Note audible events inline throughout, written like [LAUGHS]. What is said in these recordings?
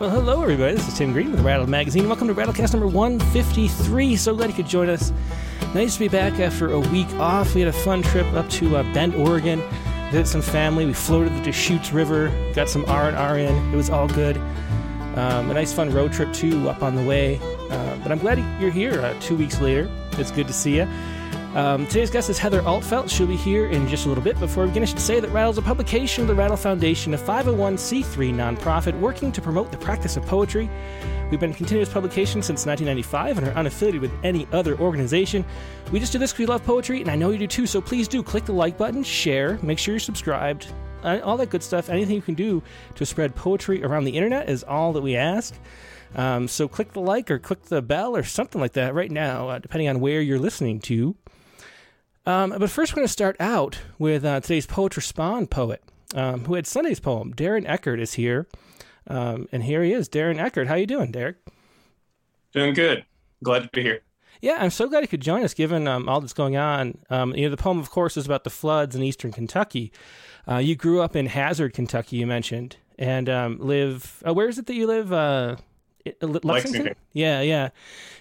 Well, hello, everybody. This is Tim Green with Rattle Magazine. Welcome to Rattlecast number 153. So glad you could join us. Nice to be back after a week off. We had a fun trip up to uh, Bend, Oregon. Visited some family. We floated the Deschutes River. Got some R and R in. It was all good. Um, a nice, fun road trip too up on the way. Uh, but I'm glad you're here uh, two weeks later. It's good to see you. Um, today's guest is Heather Altfeld. She'll be here in just a little bit. Before we begin, I should say that Rattle is a publication of the Rattle Foundation, a 501c3 nonprofit working to promote the practice of poetry. We've been in continuous publication since 1995 and are unaffiliated with any other organization. We just do this because we love poetry, and I know you do too, so please do click the like button, share, make sure you're subscribed, all that good stuff. Anything you can do to spread poetry around the internet is all that we ask. Um, so click the like or click the bell or something like that right now, uh, depending on where you're listening to. Um, but first, we're going to start out with uh, today's Poet Respond poet, um, who had Sunday's poem. Darren Eckert is here, um, and here he is. Darren Eckert, how you doing, Derek? Doing good. Glad to be here. Yeah, I'm so glad you could join us, given um, all that's going on. Um, you know, the poem, of course, is about the floods in eastern Kentucky. Uh, you grew up in Hazard, Kentucky, you mentioned, and um, live. Uh, where is it that you live? Uh, Lexington? Lexington? Yeah, yeah.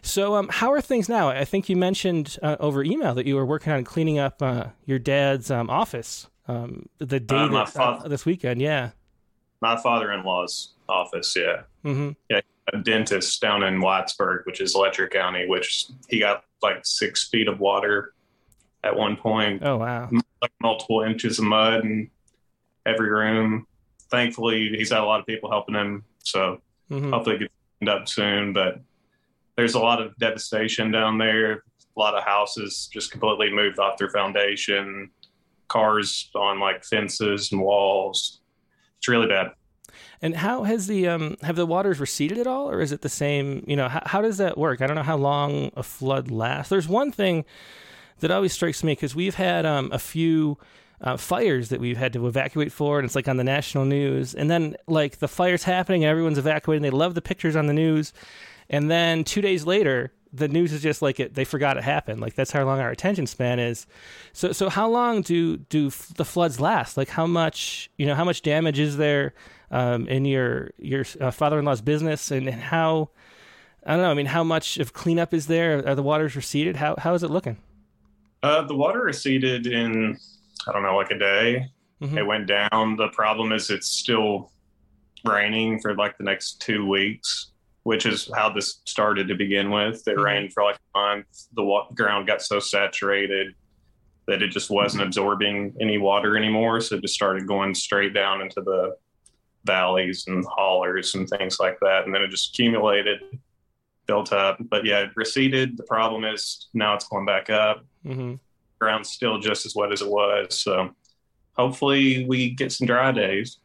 So, um, how are things now? I think you mentioned uh, over email that you were working on cleaning up uh, your dad's um, office um, the day uh, uh, this weekend. Yeah, my father-in-law's office. Yeah, mm-hmm. yeah, a dentist down in Whitesburg, which is Letcher County, which he got like six feet of water at one point. Oh wow! Like multiple inches of mud in every room. Thankfully, he's had a lot of people helping him, so mm-hmm. hopefully it gets up soon. But there's a lot of devastation down there. A lot of houses just completely moved off their foundation. Cars on like fences and walls. It's really bad. And how has the um have the waters receded at all, or is it the same? You know, how, how does that work? I don't know how long a flood lasts. There's one thing that always strikes me because we've had um, a few uh, fires that we've had to evacuate for, and it's like on the national news. And then like the fire's happening, and everyone's evacuating. They love the pictures on the news, and then two days later, the news is just like it. They forgot it happened. Like that's how long our attention span is. So so how long do do the floods last? Like how much you know how much damage is there um, in your your uh, father-in-law's business, and how I don't know. I mean, how much of cleanup is there? Are the waters receded? How how is it looking? Uh, the water receded in I don't know, like a day. Mm-hmm. It went down. The problem is it's still raining for like the next two weeks, which is how this started to begin with. It mm-hmm. rained for like a month. The ground got so saturated that it just wasn't mm-hmm. absorbing any water anymore. So it just started going straight down into the valleys and hollers and things like that. And then it just accumulated, built up. But yeah, it receded. The problem is now it's going back up. Mm-hmm ground's still just as wet as it was. So hopefully we get some dry days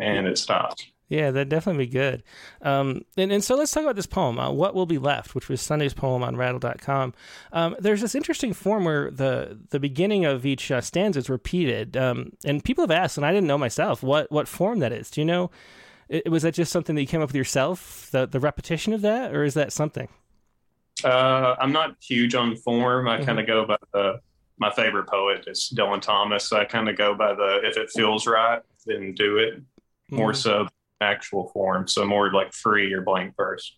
and it stops. Yeah, that'd definitely be good. Um, and, and so let's talk about this poem, uh, What Will Be Left, which was Sunday's poem on rattle.com. Um, there's this interesting form where the, the beginning of each uh, stanza is repeated. Um, and people have asked, and I didn't know myself, what, what form that is. Do you know? It, was that just something that you came up with yourself, the, the repetition of that, or is that something? Uh, I'm not huge on form. I mm-hmm. kind of go by the my favorite poet is Dylan Thomas. So I kind of go by the if it feels right, then do it. More mm. so actual form, so more like free or blank verse.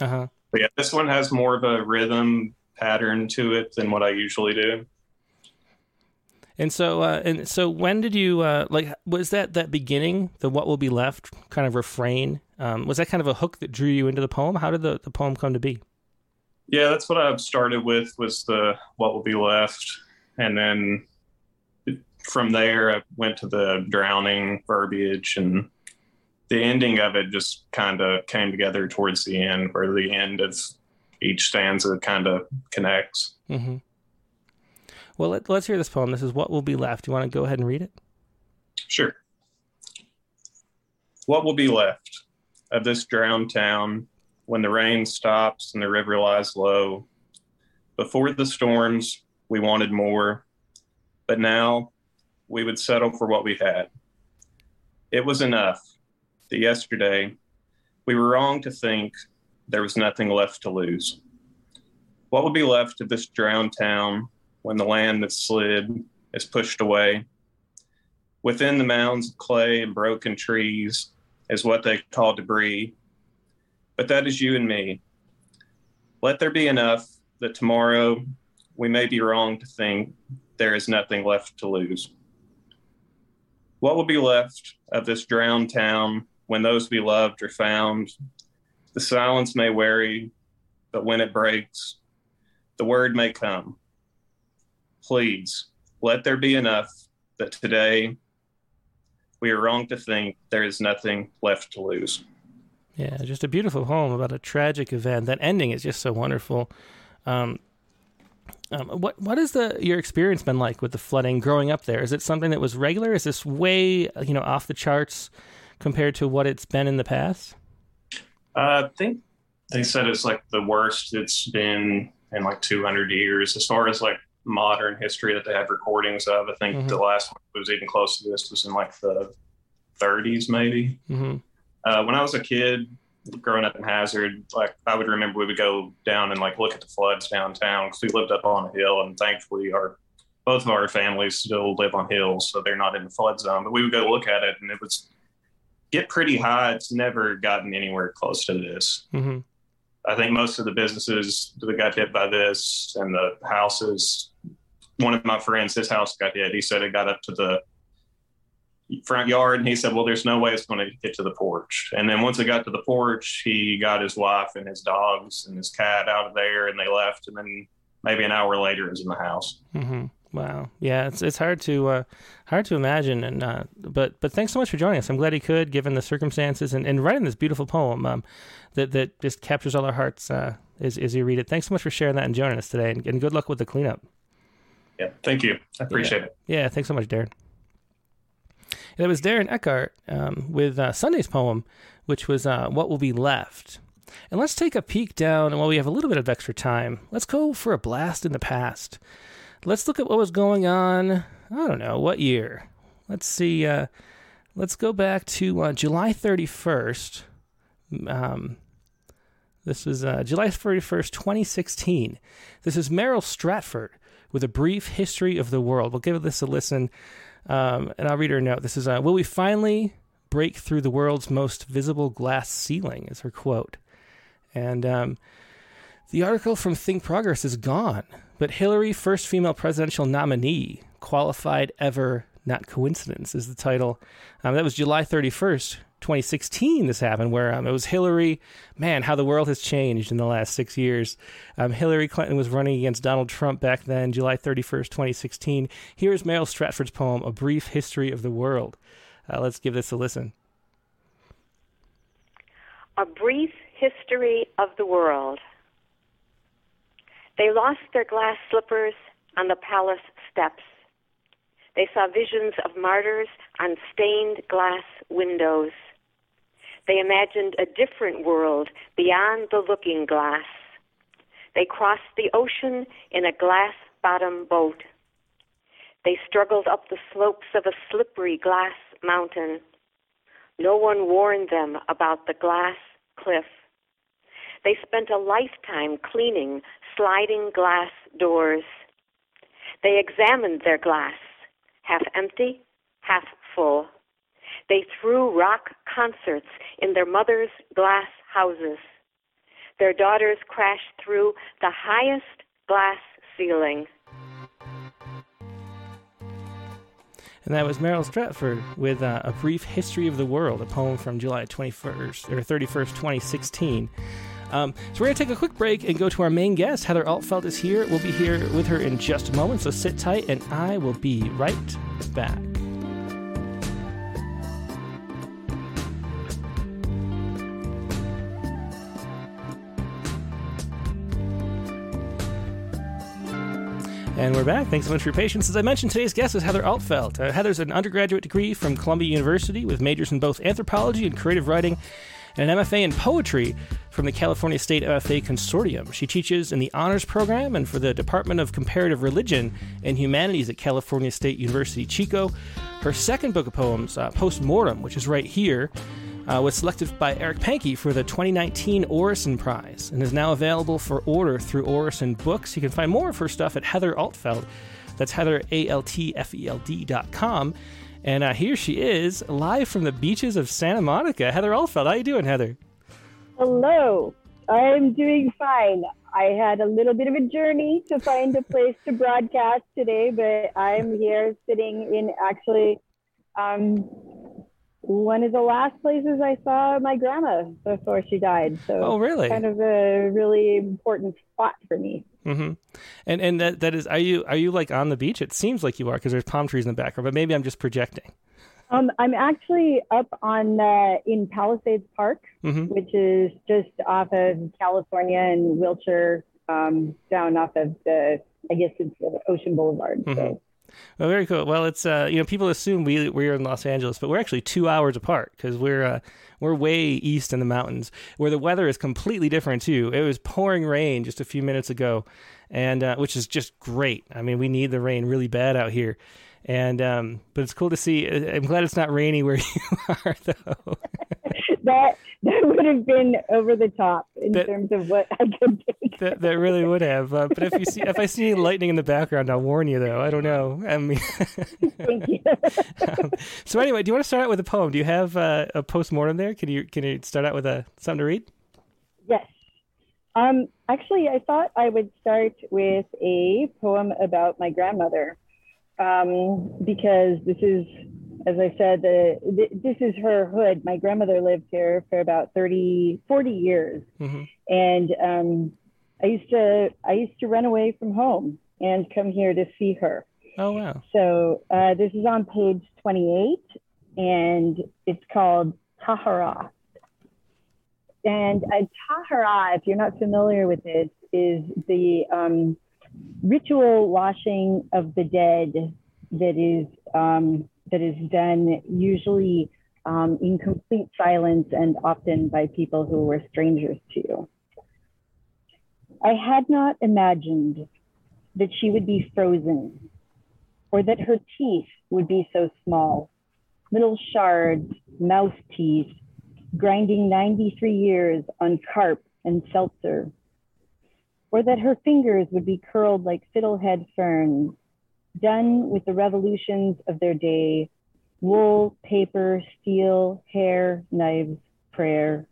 Uh huh. But yeah, this one has more of a rhythm pattern to it than what I usually do. And so, uh, and so, when did you uh, like? Was that that beginning, the "What Will Be Left" kind of refrain? Um, was that kind of a hook that drew you into the poem? How did the, the poem come to be? Yeah, that's what I started with. Was the "What Will Be Left," and then from there I went to the drowning verbiage and the ending of it just kind of came together towards the end where the end of each stanza kind of connects. Mm-hmm. Well, let, us hear this poem. This is What Will Be Left. You want to go ahead and read it? Sure. What will be left of this drowned town when the rain stops and the river lies low? Before the storms, we wanted more, but now we would settle for what we had. It was enough that yesterday we were wrong to think there was nothing left to lose. What would be left of this drowned town when the land that slid is pushed away? Within the mounds of clay and broken trees is what they call debris, but that is you and me. Let there be enough that tomorrow we may be wrong to think there is nothing left to lose. What will be left of this drowned town when those we loved are found? The silence may weary, but when it breaks, the word may come. Please, let there be enough that today we are wrong to think there is nothing left to lose. Yeah, just a beautiful poem about a tragic event. That ending is just so wonderful. Um, um, what what has the your experience been like with the flooding growing up there? Is it something that was regular? Is this way you know off the charts compared to what it's been in the past? Uh, I think they said it's like the worst it's been in like 200 years as far as like modern history that they have recordings of. I think mm-hmm. the last one was even close to this was in like the 30s maybe. Mm-hmm. Uh, when I was a kid, growing up in Hazard, like I would remember we would go down and like look at the floods downtown because we lived up on a hill, and thankfully our both of our families still live on hills, so they're not in the flood zone. But we would go look at it, and it was get pretty high. It's never gotten anywhere close to this. Mm-hmm. I think most of the businesses that got hit by this and the houses. One of my friends, his house got hit. He said it got up to the front yard and he said well there's no way it's going to get to the porch. And then once it got to the porch he got his wife and his dogs and his cat out of there and they left and then maybe an hour later it was in the house. Mm-hmm. wow. Yeah it's it's hard to uh, hard to imagine and uh, but but thanks so much for joining us. I'm glad he could given the circumstances and, and writing this beautiful poem um, that that just captures all our hearts uh, as, as you read it. Thanks so much for sharing that and joining us today and, and good luck with the cleanup. Yeah thank you. I appreciate yeah. it yeah thanks so much darren it was Darren Eckert um, with uh, Sunday's poem, which was uh, What Will Be Left. And let's take a peek down, and while we have a little bit of extra time, let's go for a blast in the past. Let's look at what was going on, I don't know, what year? Let's see, uh, let's go back to uh, July 31st. Um, this was uh, July 31st, 2016. This is Meryl Stratford with a brief history of the world. We'll give this a listen. Um, and I'll read her note. This is uh, Will we finally break through the world's most visible glass ceiling? Is her quote. And um, the article from Think Progress is gone, but Hillary, first female presidential nominee, qualified ever, not coincidence, is the title. Um, that was July 31st, 2016 this happened where um, it was Hillary. Man, how the world has changed in the last six years. Um, Hillary Clinton was running against Donald Trump back then, July 31st, 2016. Here's Meryl Stratford's poem, A Brief History of the World. Uh, let's give this a listen. A Brief History of the World. They lost their glass slippers on the palace steps. They saw visions of martyrs on stained glass windows. They imagined a different world beyond the looking glass. They crossed the ocean in a glass bottom boat. They struggled up the slopes of a slippery glass mountain. No one warned them about the glass cliff. They spent a lifetime cleaning sliding glass doors. They examined their glass, half empty, half full. They threw rock concerts in their mother's glass houses. Their daughters crashed through the highest glass ceiling. And that was Meryl Stratford with uh, A Brief History of the World, a poem from July 21st, or 31st, 2016. Um, so we're going to take a quick break and go to our main guest. Heather Altfeld is here. We'll be here with her in just a moment, so sit tight, and I will be right back. And we're back. Thanks so much for your patience. As I mentioned, today's guest is Heather Altfeld. Uh, Heather's an undergraduate degree from Columbia University with majors in both anthropology and creative writing and an MFA in poetry from the California State MFA Consortium. She teaches in the honors program and for the Department of Comparative Religion and Humanities at California State University Chico. Her second book of poems, uh, Post Mortem, which is right here, uh, was selected by Eric Pankey for the 2019 Orison Prize and is now available for order through Orison Books. You can find more of her stuff at Heather Altfeld. That's Heather, A L T F E L D dot com. And uh, here she is, live from the beaches of Santa Monica. Heather Altfeld, how you doing, Heather? Hello. I'm doing fine. I had a little bit of a journey to find a place to broadcast today, but I'm here sitting in actually um, one of the last places I saw my grandma before she died. So, oh, really? Kind of a really important spot for me. Mm-hmm. And and that that is, are you are you like on the beach? It seems like you are because there's palm trees in the background, but maybe I'm just projecting. Um, I'm actually up on uh, in Palisades Park, mm-hmm. which is just off of California and Wilshire, um, down off of the I guess it's Ocean Boulevard. Mm-hmm. So. Well, very cool. Well, it's uh, you know people assume we we're in Los Angeles, but we're actually two hours apart because we're uh, we're way east in the mountains where the weather is completely different too. It was pouring rain just a few minutes ago, and uh, which is just great. I mean, we need the rain really bad out here. And um, but it's cool to see. Uh, I'm glad it's not rainy where [LAUGHS] you are, though. [LAUGHS] [LAUGHS] that that would have been over the top in that, terms of what I could take. That, that really would have. Uh, but if you see if I see lightning in the background, I'll warn you. Though I don't know. I mean, thank you. [LAUGHS] um, so anyway, do you want to start out with a poem? Do you have uh, a post mortem there? Can you can you start out with a something to read? Yes. Um, actually, I thought I would start with a poem about my grandmother um, because this is, as I said, the, this is her hood. My grandmother lived here for about 30, 40 years. Mm-hmm. And um, I used to, I used to run away from home and come here to see her. Oh, wow. So uh, this is on page 28 and it's called Tahara. And a Tahara, if you're not familiar with it, is the um, ritual washing of the dead that is um, that is done usually um, in complete silence and often by people who were strangers to you. I had not imagined that she would be frozen or that her teeth would be so small, little shards, mouse teeth, grinding 93 years on carp and seltzer, or that her fingers would be curled like fiddlehead ferns, done with the revolutions of their day wool, paper, steel, hair, knives, prayer.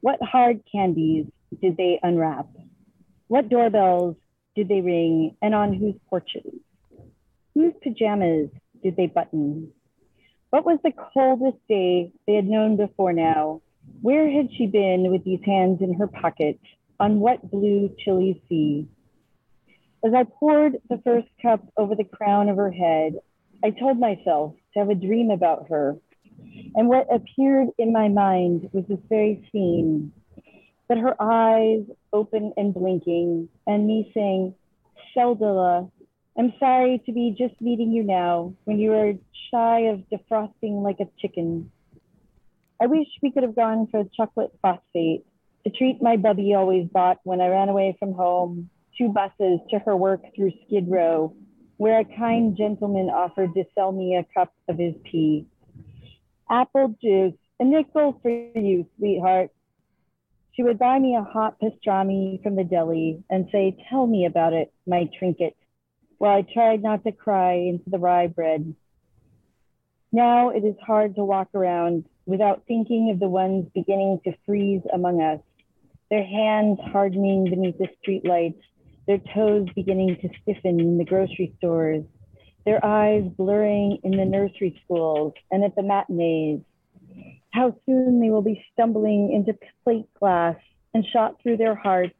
What hard candies did they unwrap? What doorbells did they ring and on whose porches? Whose pajamas did they button? What was the coldest day they had known before now? Where had she been with these hands in her pocket? On what blue, chilly sea? As I poured the first cup over the crown of her head, I told myself to have a dream about her. And what appeared in my mind was this very scene that her eyes open and blinking, and me saying, Sheldala, I'm sorry to be just meeting you now when you are shy of defrosting like a chicken. I wish we could have gone for chocolate phosphate, the treat my bubby always bought when I ran away from home, two buses to her work through Skid Row, where a kind gentleman offered to sell me a cup of his tea. Apple juice, a nickel for you, sweetheart. She would buy me a hot pastrami from the deli and say, Tell me about it, my trinket, while I tried not to cry into the rye bread. Now it is hard to walk around without thinking of the ones beginning to freeze among us, their hands hardening beneath the streetlights their toes beginning to stiffen in the grocery stores, their eyes blurring in the nursery schools and at the matinees. How soon they will be stumbling into plate glass and shot through their hearts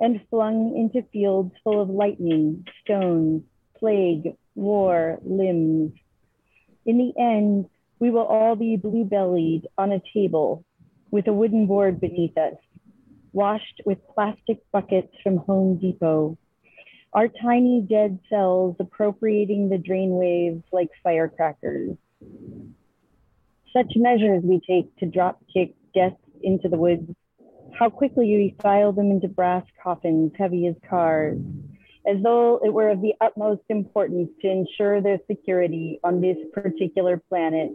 and flung into fields full of lightning, stones, plague, war, limbs. In the end, we will all be blue bellied on a table with a wooden board beneath us washed with plastic buckets from Home Depot. Our tiny dead cells appropriating the drain waves like firecrackers. Such measures we take to drop kick death into the woods. How quickly we file them into brass coffins heavy as cars, as though it were of the utmost importance to ensure their security on this particular planet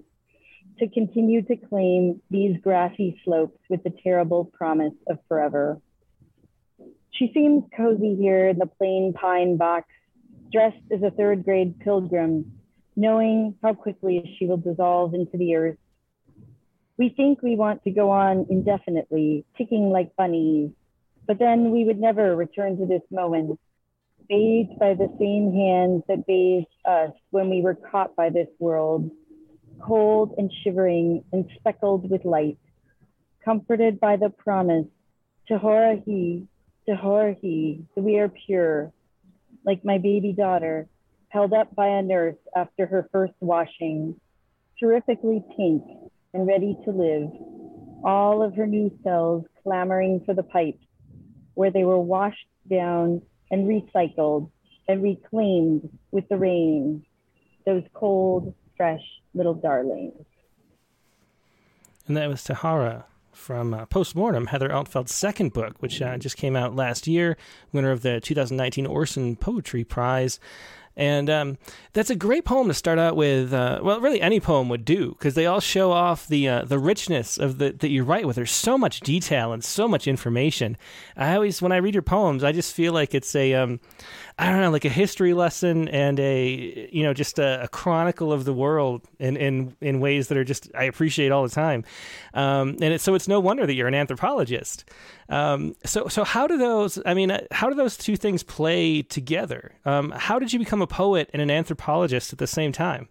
to continue to claim these grassy slopes with the terrible promise of forever. She seems cozy here in the plain pine box, dressed as a third grade pilgrim, knowing how quickly she will dissolve into the earth. We think we want to go on indefinitely, ticking like bunnies, but then we would never return to this moment, bathed by the same hands that bathed us when we were caught by this world, cold and shivering and speckled with light, comforted by the promise, Tehorahi, Tehorahi, that we are pure, like my baby daughter, held up by a nurse after her first washing, terrifically pink and ready to live, all of her new cells clamoring for the pipes where they were washed down and recycled and reclaimed with the rain, those cold, fresh little darlings. And that was Tahara from uh, Postmortem, Heather Altfeld's second book, which uh, just came out last year, winner of the 2019 Orison Poetry Prize. And um, that's a great poem to start out with. Uh, well, really, any poem would do because they all show off the uh, the richness of the that you write with. There's so much detail and so much information. I always, when I read your poems, I just feel like it's a um, I don't know, like a history lesson and a you know just a, a, chronicle of the world in, in in ways that are just I appreciate all the time, um, and it, so it's no wonder that you're an anthropologist. Um, so so how do those I mean uh, how do those two things play together? Um, how did you become a poet and an anthropologist at the same time?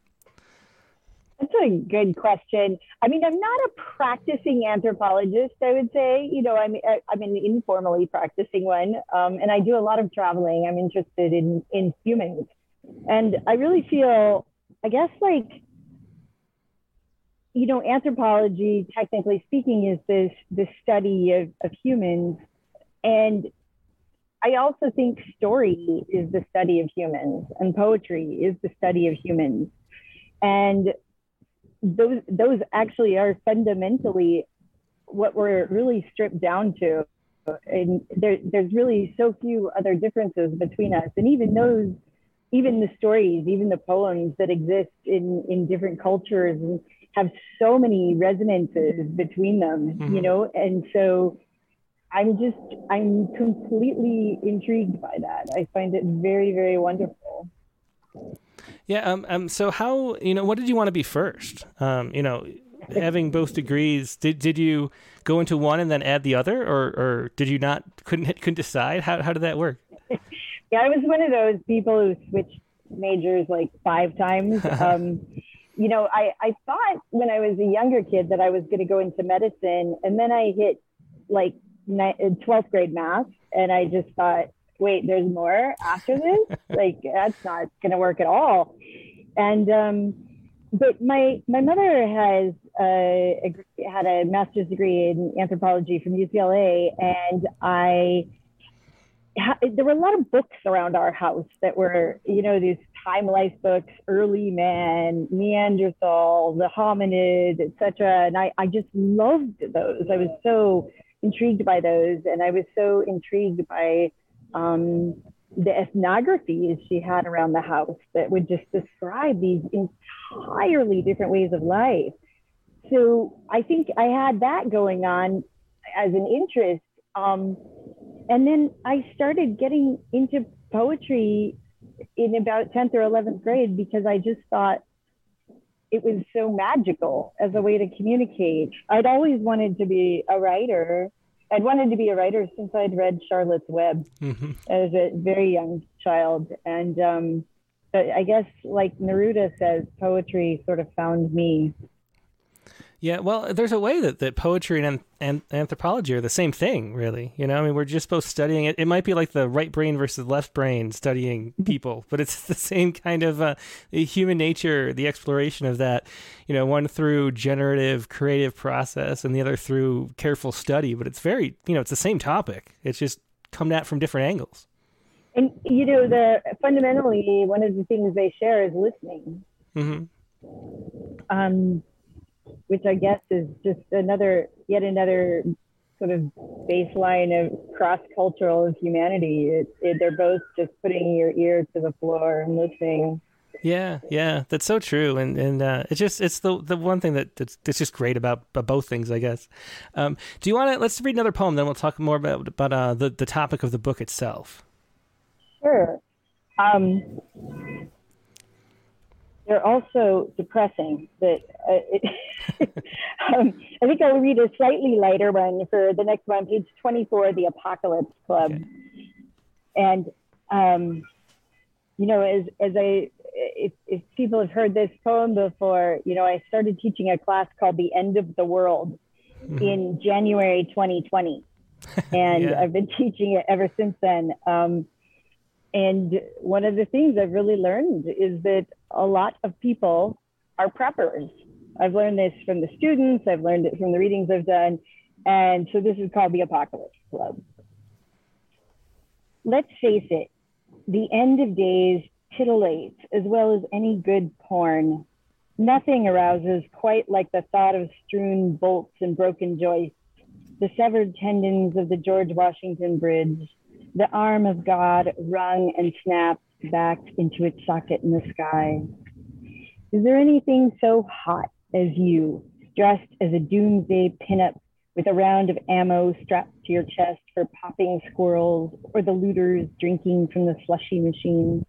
That's a good question. I mean, I'm not a practicing anthropologist. I would say, you know, I'm I'm an informally practicing one, um, and I do a lot of traveling. I'm interested in in humans, and I really feel, I guess, like, you know, anthropology, technically speaking, is this the study of of humans, and I also think story is the study of humans, and poetry is the study of humans, and those those actually are fundamentally what we're really stripped down to. And there, there's really so few other differences between us. And even those even the stories even the poems that exist in in different cultures and have so many resonances between them mm-hmm. you know? And so i'm just i'm completely intrigued by that. I find it very very wonderful yeah. Um, um. So how you know what did you want to be first? Um. You know, having both degrees, did did you go into one and then add the other, or or did you not couldn't [LAUGHS] couldn't decide? How how did that work? [LAUGHS] yeah, I was one of those people who switched majors like five times. [LAUGHS] Um, you know, I, I thought when I was a younger kid that I was going to go into medicine, and then I hit like 12th grade math, and I just thought, wait, there's more after this? [LAUGHS] like that's not going to work at all. And um, but my my mother has had a master's degree in anthropology from UCLA, and I ha- there were a lot of books around our house that were you know these time life books, early man, Neanderthal, the hominid, etc. And I I just loved those. I was so intrigued by those, and I was so intrigued by um, the ethnographies she had around the house that would just describe these entirely different ways of life. So I think I had that going on as an interest. Um, and then I started getting into poetry in about 10th or 11th grade because I just thought it was so magical as a way to communicate. I'd always wanted to be a writer I'd wanted to be a writer since I'd read Charlotte's Web mm-hmm. as a very young child. And um, but I guess, like Neruda says, poetry sort of found me. Yeah, well, there's a way that, that poetry and, and anthropology are the same thing, really. You know, I mean, we're just both studying it. It might be like the right brain versus left brain studying [LAUGHS] people, but it's the same kind of uh, human nature, the exploration of that. You know, one through generative, creative process, and the other through careful study. But it's very, you know, it's the same topic. It's just come at from different angles. And you know, the fundamentally one of the things they share is listening. Mm-hmm. Um, which I guess is just another, yet another sort of baseline of cross cultural of humanity. It, it, they're both just putting your ear to the floor and listening. Yeah, yeah, that's so true, and and uh, it's just it's the the one thing that that's, that's just great about, about both things, I guess. Um, do you want to let's read another poem, then we'll talk more about about uh, the the topic of the book itself. Sure. Um, they're also depressing. That uh, it, [LAUGHS] um, I think I'll read a slightly lighter one for the next one, page 24, The Apocalypse Club. Okay. And, um, you know, as, as I, if, if people have heard this poem before, you know, I started teaching a class called The End of the World mm-hmm. in January 2020. [LAUGHS] And yeah. I've been teaching it ever since then. Um, and one of the things I've really learned is that a lot of people are preppers. I've learned this from the students, I've learned it from the readings I've done. And so this is called the Apocalypse Club. Let's face it, the end of days titillates as well as any good porn. Nothing arouses quite like the thought of strewn bolts and broken joists, the severed tendons of the George Washington Bridge, the arm of God wrung and snapped back into its socket in the sky. Is there anything so hot as you, dressed as a doomsday pinup with a round of ammo strapped to your chest for popping squirrels or the looters drinking from the slushy machine?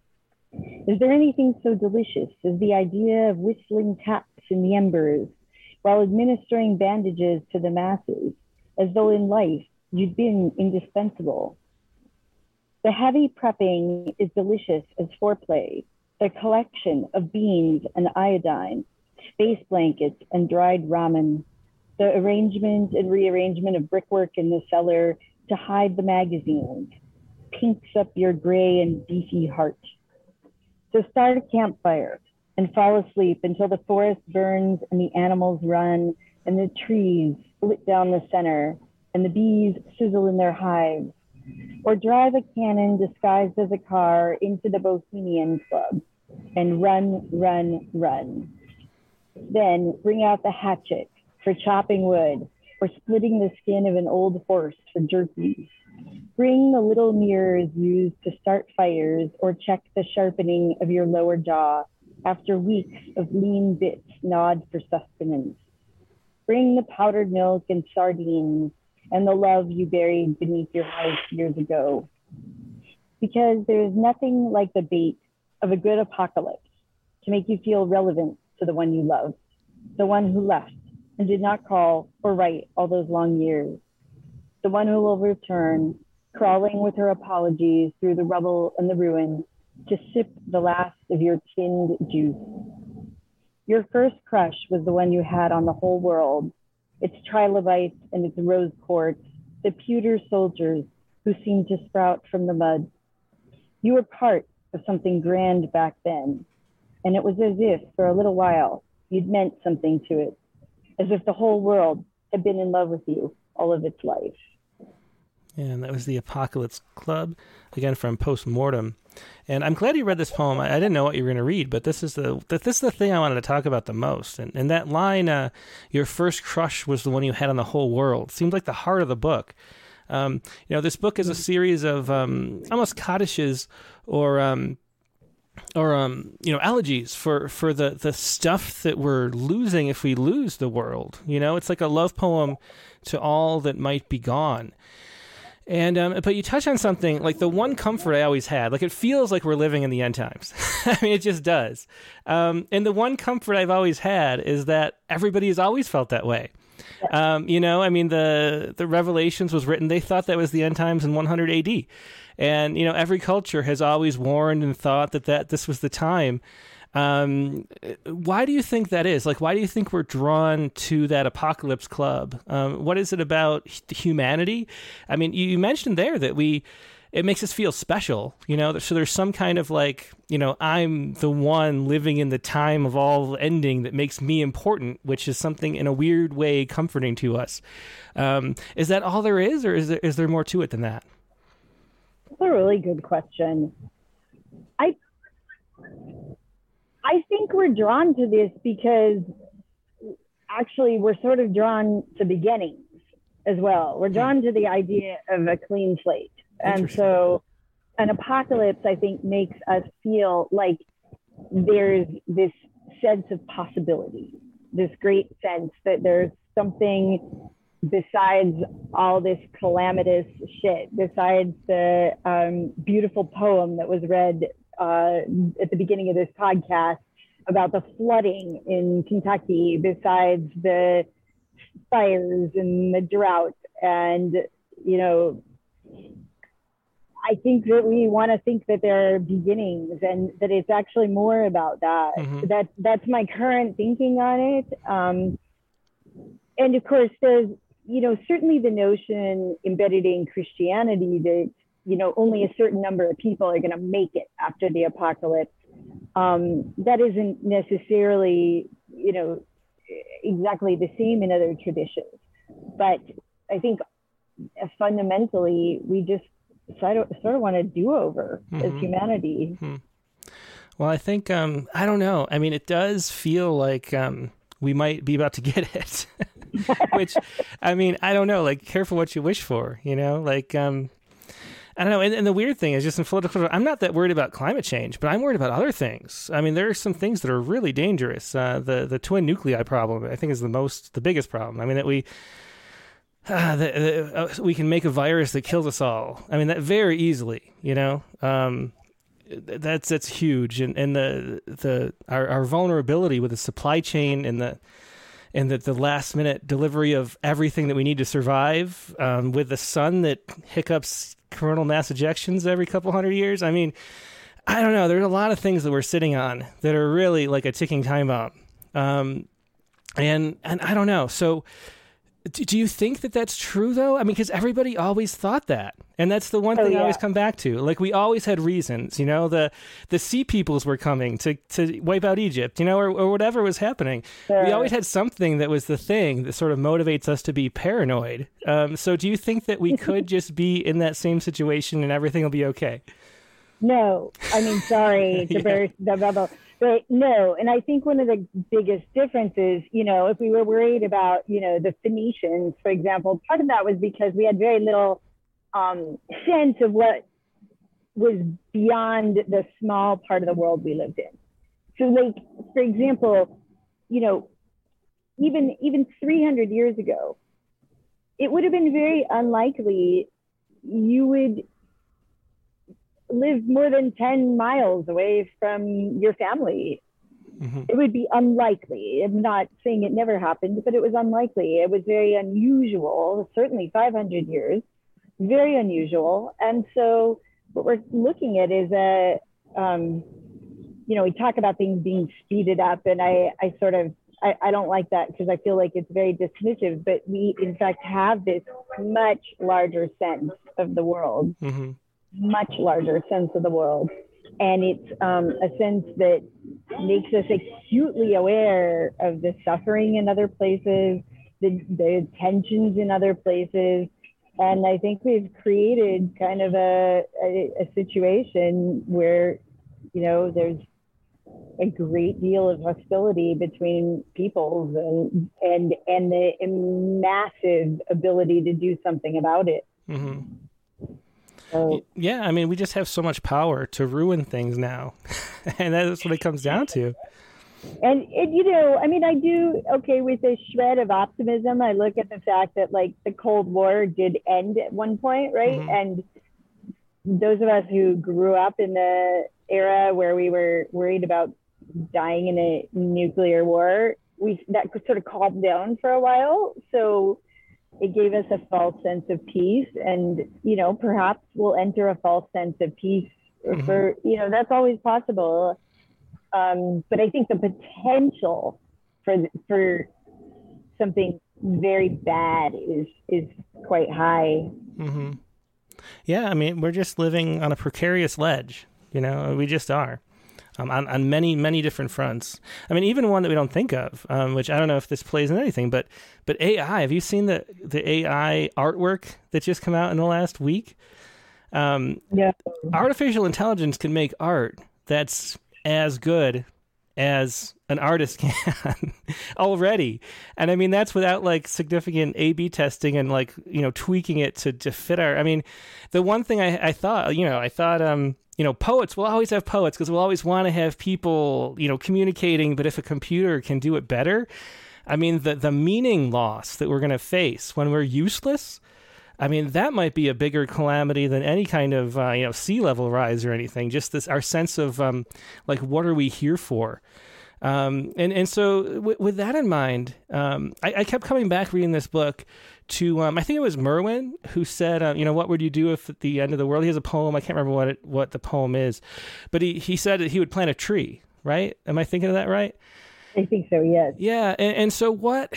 Is there anything so delicious as the idea of whistling taps in the embers while administering bandages to the masses, as though in life you'd been indispensable? The heavy prepping is delicious as foreplay, the collection of beans and iodine, space blankets and dried ramen, the arrangement and rearrangement of brickwork in the cellar to hide the magazines, pinks up your gray and beefy heart. So start a campfire and fall asleep until the forest burns and the animals run and the trees split down the center and the bees sizzle in their hives or drive a cannon disguised as a car into the Bohemian Club and run, run, run. Then bring out the hatchet for chopping wood or splitting the skin of an old horse for jerky. Bring the little mirrors used to start fires or check the sharpening of your lower jaw after weeks of lean bits gnawed for sustenance. Bring the powdered milk and sardines and the love you buried beneath your house years ago. Because there is nothing like the bait of a good apocalypse to make you feel relevant to the one you love, the one who left and did not call or write all those long years, the one who will return, crawling with her apologies through the rubble and the ruin to sip the last of your tinned juice. Your first crush was the one you had on the whole world its trilobites and its rose quartz, the pewter soldiers who seemed to sprout from the mud. You were part of something grand back then, and it was as if for a little while you'd meant something to it, as if the whole world had been in love with you all of its life. And that was the Apocalypse Club, again from Postmortem. And I'm glad you read this poem. I, I didn't know what you were going to read, but this is the this is the thing I wanted to talk about the most. And, and that line, uh, "Your first crush was the one you had on the whole world," seemed like the heart of the book. Um, you know, this book is a series of um, almost cottages or um, or um, you know elegies for for the the stuff that we're losing if we lose the world. You know, it's like a love poem to all that might be gone. And um, but you touch on something like the one comfort I always had. Like it feels like we're living in the end times. [LAUGHS] I mean, it just does. Um, and the one comfort I've always had is that everybody has always felt that way. Um, you know, I mean, the the Revelations was written. They thought that was the end times in 100 A.D. And you know, every culture has always warned and thought that that this was the time. Um, why do you think that is? Like, why do you think we're drawn to that apocalypse club? Um, what is it about humanity? I mean, you mentioned there that we it makes us feel special, you know. So there's some kind of like, you know, I'm the one living in the time of all ending that makes me important, which is something in a weird way comforting to us. Um, is that all there is, or is there is there more to it than that? That's a really good question. I I think we're drawn to this because actually we're sort of drawn to beginnings as well. We're drawn to the idea of a clean slate. And so an apocalypse, I think, makes us feel like there's this sense of possibility, this great sense that there's something besides all this calamitous shit, besides the um, beautiful poem that was read uh, at the beginning of this podcast about the flooding in Kentucky, besides the fires and the drought and you know I think that we want to think that there are beginnings and that it's actually more about that. Mm-hmm. That that's my current thinking on it. Um, and of course, there's you know certainly the notion embedded in Christianity that you know only a certain number of people are going to make it after the apocalypse. Um, that isn't necessarily you know exactly the same in other traditions, but I think fundamentally we just sort of, sort of want a do over mm-hmm. as humanity. Mm-hmm. Well, I think um, I don't know. I mean, it does feel like um, we might be about to [LAUGHS] get it. [LAUGHS] Which, I mean, I don't know. Like, careful what you wish for. You know, like um, I don't know. And, and, the weird thing is, just in political, I'm not that worried about climate change, but I'm worried about other things. I mean, there are some things that are really dangerous. Uh, the the twin nuclei problem, I think, is the most, the biggest problem. I mean, that we [SIGHS] uh, uh, we can make a virus that kills us all. I mean, that very easily, you know. Um, that's that's huge, and and the the our, our vulnerability with the supply chain and the and the, the last minute delivery of everything that we need to survive um, with the sun that hiccups coronal mass ejections every couple hundred years. I mean, I don't know. There's a lot of things that we're sitting on that are really like a ticking time bomb, um, and and I don't know. So do you think that that's true though? I mean, because everybody always thought that, and that's the one oh, thing yeah. I always come back to. Like we always had reasons, you know. The the sea peoples were coming to to wipe out Egypt, you know, or, or whatever was happening. Sure. We always had something that was the thing that sort of motivates us to be paranoid. Um, so, do you think that we [LAUGHS] could just be in that same situation and everything will be okay? No, I mean, sorry [LAUGHS] to yeah. burst the bubble. But no, and I think one of the biggest differences, you know, if we were worried about, you know, the Phoenicians, for example, part of that was because we had very little um, sense of what was beyond the small part of the world we lived in. So, like, for example, you know, even even 300 years ago, it would have been very unlikely you would live more than 10 miles away from your family. Mm-hmm. It would be unlikely. I'm not saying it never happened, but it was unlikely. It was very unusual, certainly 500 years, very unusual. And so, what we're looking at is a, um, you know, we talk about things being speeded up, and I, I sort of I, I, don't like that because I feel like it's very dismissive, but we in fact have this much larger sense of the world. Mm-hmm much larger sense of the world. And it's um, a sense that makes us acutely aware of the suffering in other places, the, the tensions in other places. And I think we've created kind of a, a, a situation where, you know, there's a great deal of hostility between peoples and and and the massive ability to do something about it. Mm-hmm. So, yeah, I mean, we just have so much power to ruin things now, [LAUGHS] and that's what it comes down to. And, and you know, I mean, I do okay with a shred of optimism. I look at the fact that like the Cold War did end at one point, right? Mm-hmm. And those of us who grew up in the era where we were worried about dying in a nuclear war, we that sort of calmed down for a while. So it gave us a false sense of peace and you know perhaps we'll enter a false sense of peace mm-hmm. for you know that's always possible um, but i think the potential for for something very bad is is quite high mm-hmm. yeah i mean we're just living on a precarious ledge you know we just are um, on, on many, many different fronts. I mean, even one that we don't think of, um, which I don't know if this plays in anything, but but AI. Have you seen the the AI artwork that just come out in the last week? Um, yeah. Artificial intelligence can make art that's as good as an artist [LAUGHS] can already. And I mean, that's without like significant A B testing and like, you know, tweaking it to, to fit our. I mean, the one thing I, I thought, you know, I thought, um, you know, poets will always have poets because we'll always want to have people, you know, communicating. But if a computer can do it better, I mean, the the meaning loss that we're going to face when we're useless. I mean, that might be a bigger calamity than any kind of uh, you know sea level rise or anything. Just this our sense of um, like what are we here for? Um, and and so w- with that in mind, um, I, I, kept coming back reading this book to um, I think it was Merwin who said, uh, you know, what would you do if at the end of the world? He has a poem. I can't remember what it, what the poem is, but he he said that he would plant a tree. Right? Am I thinking of that right? I think so. Yes. Yeah. And, and so what?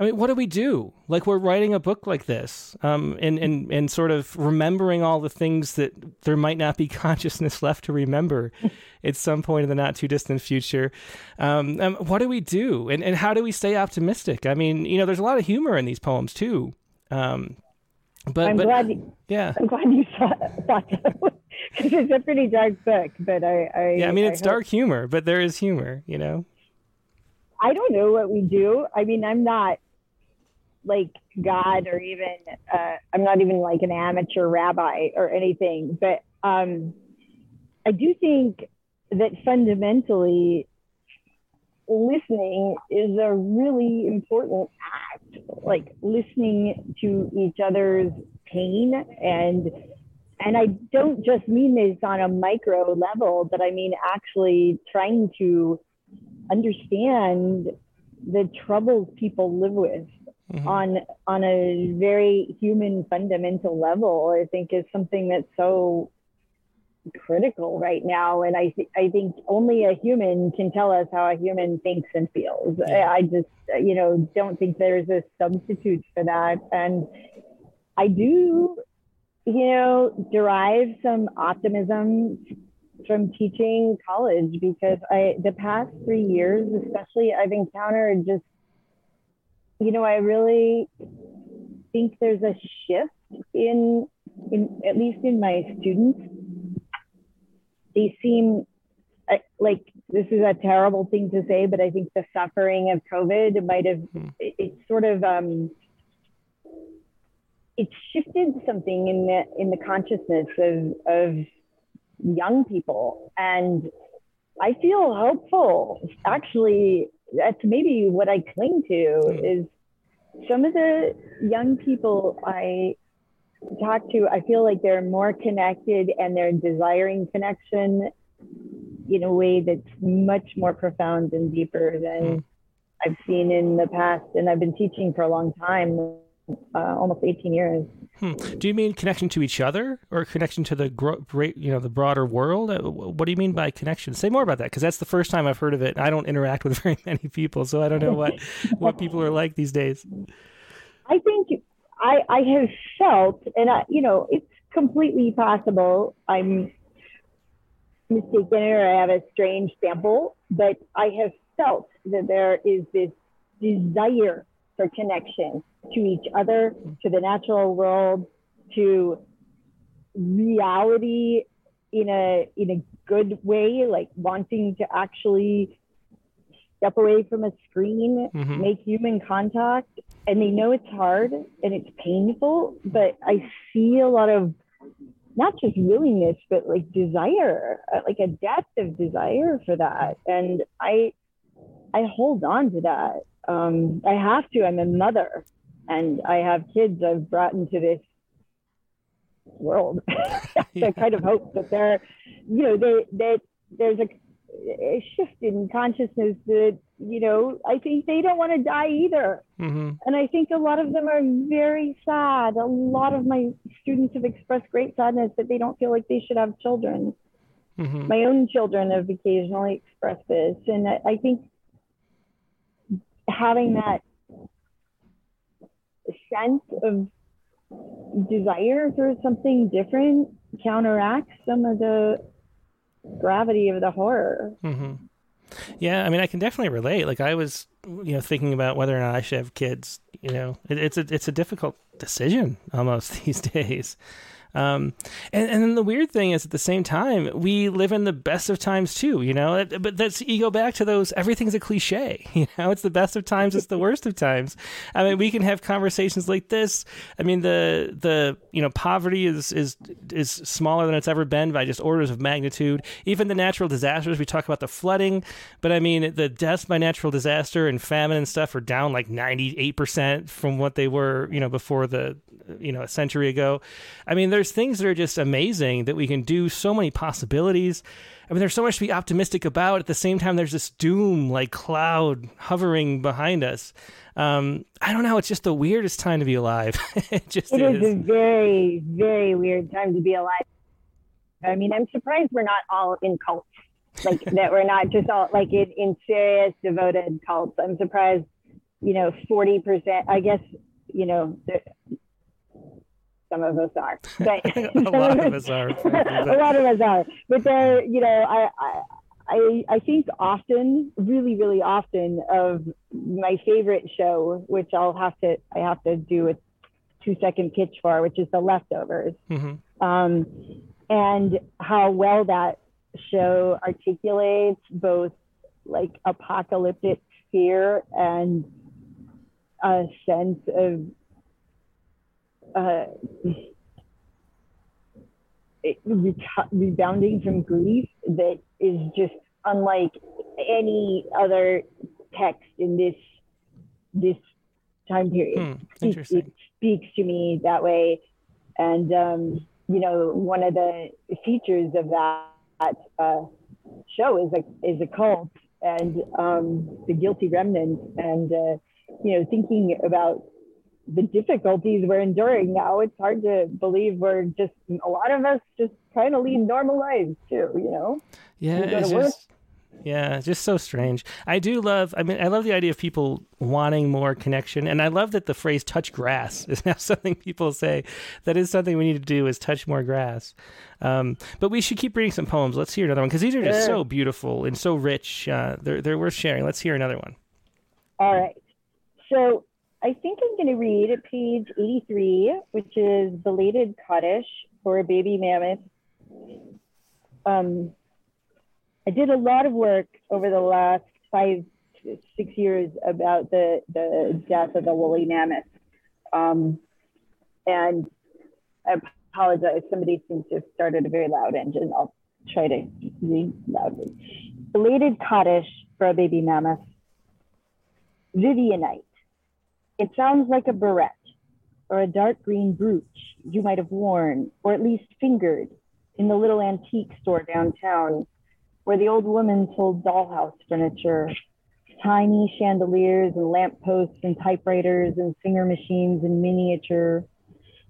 I mean, what do we do? Like we're writing a book like this, um, and, and and sort of remembering all the things that there might not be [LAUGHS] consciousness left to remember [LAUGHS] at some point in the not too distant future. Um, um, what do we do, and and how do we stay optimistic? I mean, you know, there's a lot of humor in these poems too. Um, but I'm but, glad. You, yeah, I'm glad you saw, thought so [LAUGHS] because it's a pretty dark book. But I, I yeah, I mean, it's I dark humor, but there is humor, you know. I don't know what we do. I mean, I'm not like God or even uh, I'm not even like an amateur rabbi or anything, but um, I do think that fundamentally listening is a really important act. Like listening to each other's pain and and I don't just mean this on a micro level, but I mean actually trying to understand the troubles people live with mm-hmm. on on a very human fundamental level i think is something that's so critical right now and i th- i think only a human can tell us how a human thinks and feels yeah. i just you know don't think there's a substitute for that and i do you know derive some optimism from teaching college because I the past three years, especially, I've encountered just, you know, I really think there's a shift in in at least in my students. They seem uh, like this is a terrible thing to say, but I think the suffering of COVID might have hmm. it, it sort of um, it shifted something in the in the consciousness of of young people. And I feel hopeful. Actually, that's maybe what I cling to hmm. is some of the young people I talk to, I feel like they're more connected and they're desiring connection in a way that's much more profound and deeper than mm. I've seen in the past. And I've been teaching for a long time uh, almost 18 years. Hmm. Do you mean connection to each other or connection to the gro- you know the broader world? Uh, what do you mean by connection? Say more about that because that's the first time I've heard of it. I don't interact with [LAUGHS] very many people, so I don't know what [LAUGHS] what people are like these days. I think I I have felt, and I you know it's completely possible I'm mistaken or I have a strange sample, but I have felt that there is this desire for connection to each other, to the natural world, to reality in a in a good way, like wanting to actually step away from a screen, mm-hmm. make human contact. And they know it's hard and it's painful, but I see a lot of not just willingness, but like desire, uh, like a depth of desire for that. And I I hold on to that. Um, I have to. I'm a mother, and I have kids I've brought into this world. [LAUGHS] yeah. I kind of hope that they're, you know, they that there's a, a, shift in consciousness that you know I think they don't want to die either, mm-hmm. and I think a lot of them are very sad. A lot of my students have expressed great sadness that they don't feel like they should have children. Mm-hmm. My own children have occasionally expressed this, and I, I think having that sense of desire for something different counteracts some of the gravity of the horror. Mm-hmm. Yeah, I mean, I can definitely relate. Like, I was, you know, thinking about whether or not I should have kids. You know, it, it's a it's a difficult decision almost [LAUGHS] these days. Um, and, and then the weird thing is at the same time, we live in the best of times too, you know, but that's, you go back to those, everything's a cliche, [LAUGHS] you know, it's the best of times, it's the worst of times. I mean, we can have conversations like this. I mean, the, the, you know, poverty is, is, is smaller than it's ever been by just orders of magnitude. Even the natural disasters, we talk about the flooding, but I mean, the deaths by natural disaster and famine and stuff are down like 98% from what they were, you know, before the, you know, a century ago. I mean, there there's things that are just amazing that we can do. So many possibilities. I mean, there's so much to be optimistic about. At the same time, there's this doom like cloud hovering behind us. Um, I don't know. It's just the weirdest time to be alive. [LAUGHS] it just it is. is a very, very weird time to be alive. I mean, I'm surprised we're not all in cults, like that we're not just all like in, in serious, devoted cults. I'm surprised, you know, 40%, I guess, you know, some of us are, [LAUGHS] but a [LAUGHS] lot of us are. a lot of us are, but there, you know, I, I, I, I think often, really, really often, of my favorite show, which I'll have to, I have to do a two second pitch for, which is The Leftovers, mm-hmm. um, and how well that show articulates both like apocalyptic fear and a sense of uh, rebounding from grief that is just unlike any other text in this this time period. Hmm. It, it, speaks to me that way, and um, you know, one of the features of that uh, show is a is a cult and um, the guilty remnant, and uh, you know, thinking about the difficulties we're enduring now, it's hard to believe we're just a lot of us just trying to lead normal lives too. You know? Yeah, it's just yeah, just so strange. I do love. I mean, I love the idea of people wanting more connection, and I love that the phrase "touch grass" [LAUGHS] is now something people say. That is something we need to do: is touch more grass. Um, but we should keep reading some poems. Let's hear another one because these are just so beautiful and so rich. Uh, they're they're worth sharing. Let's hear another one. All right. So I think I'm going to read page 83, which is Belated Kaddish for a Baby Mammoth. Um, I did a lot of work over the last five, six years about the, the death of the woolly mammoth. Um, and I apologize, somebody seems to have started a very loud engine. I'll try to read loudly. Belated Kaddish for a Baby Mammoth. Vivianite it sounds like a barrette or a dark green brooch you might have worn or at least fingered in the little antique store downtown where the old woman sold dollhouse furniture, tiny chandeliers and lampposts and typewriters and singer machines in miniature,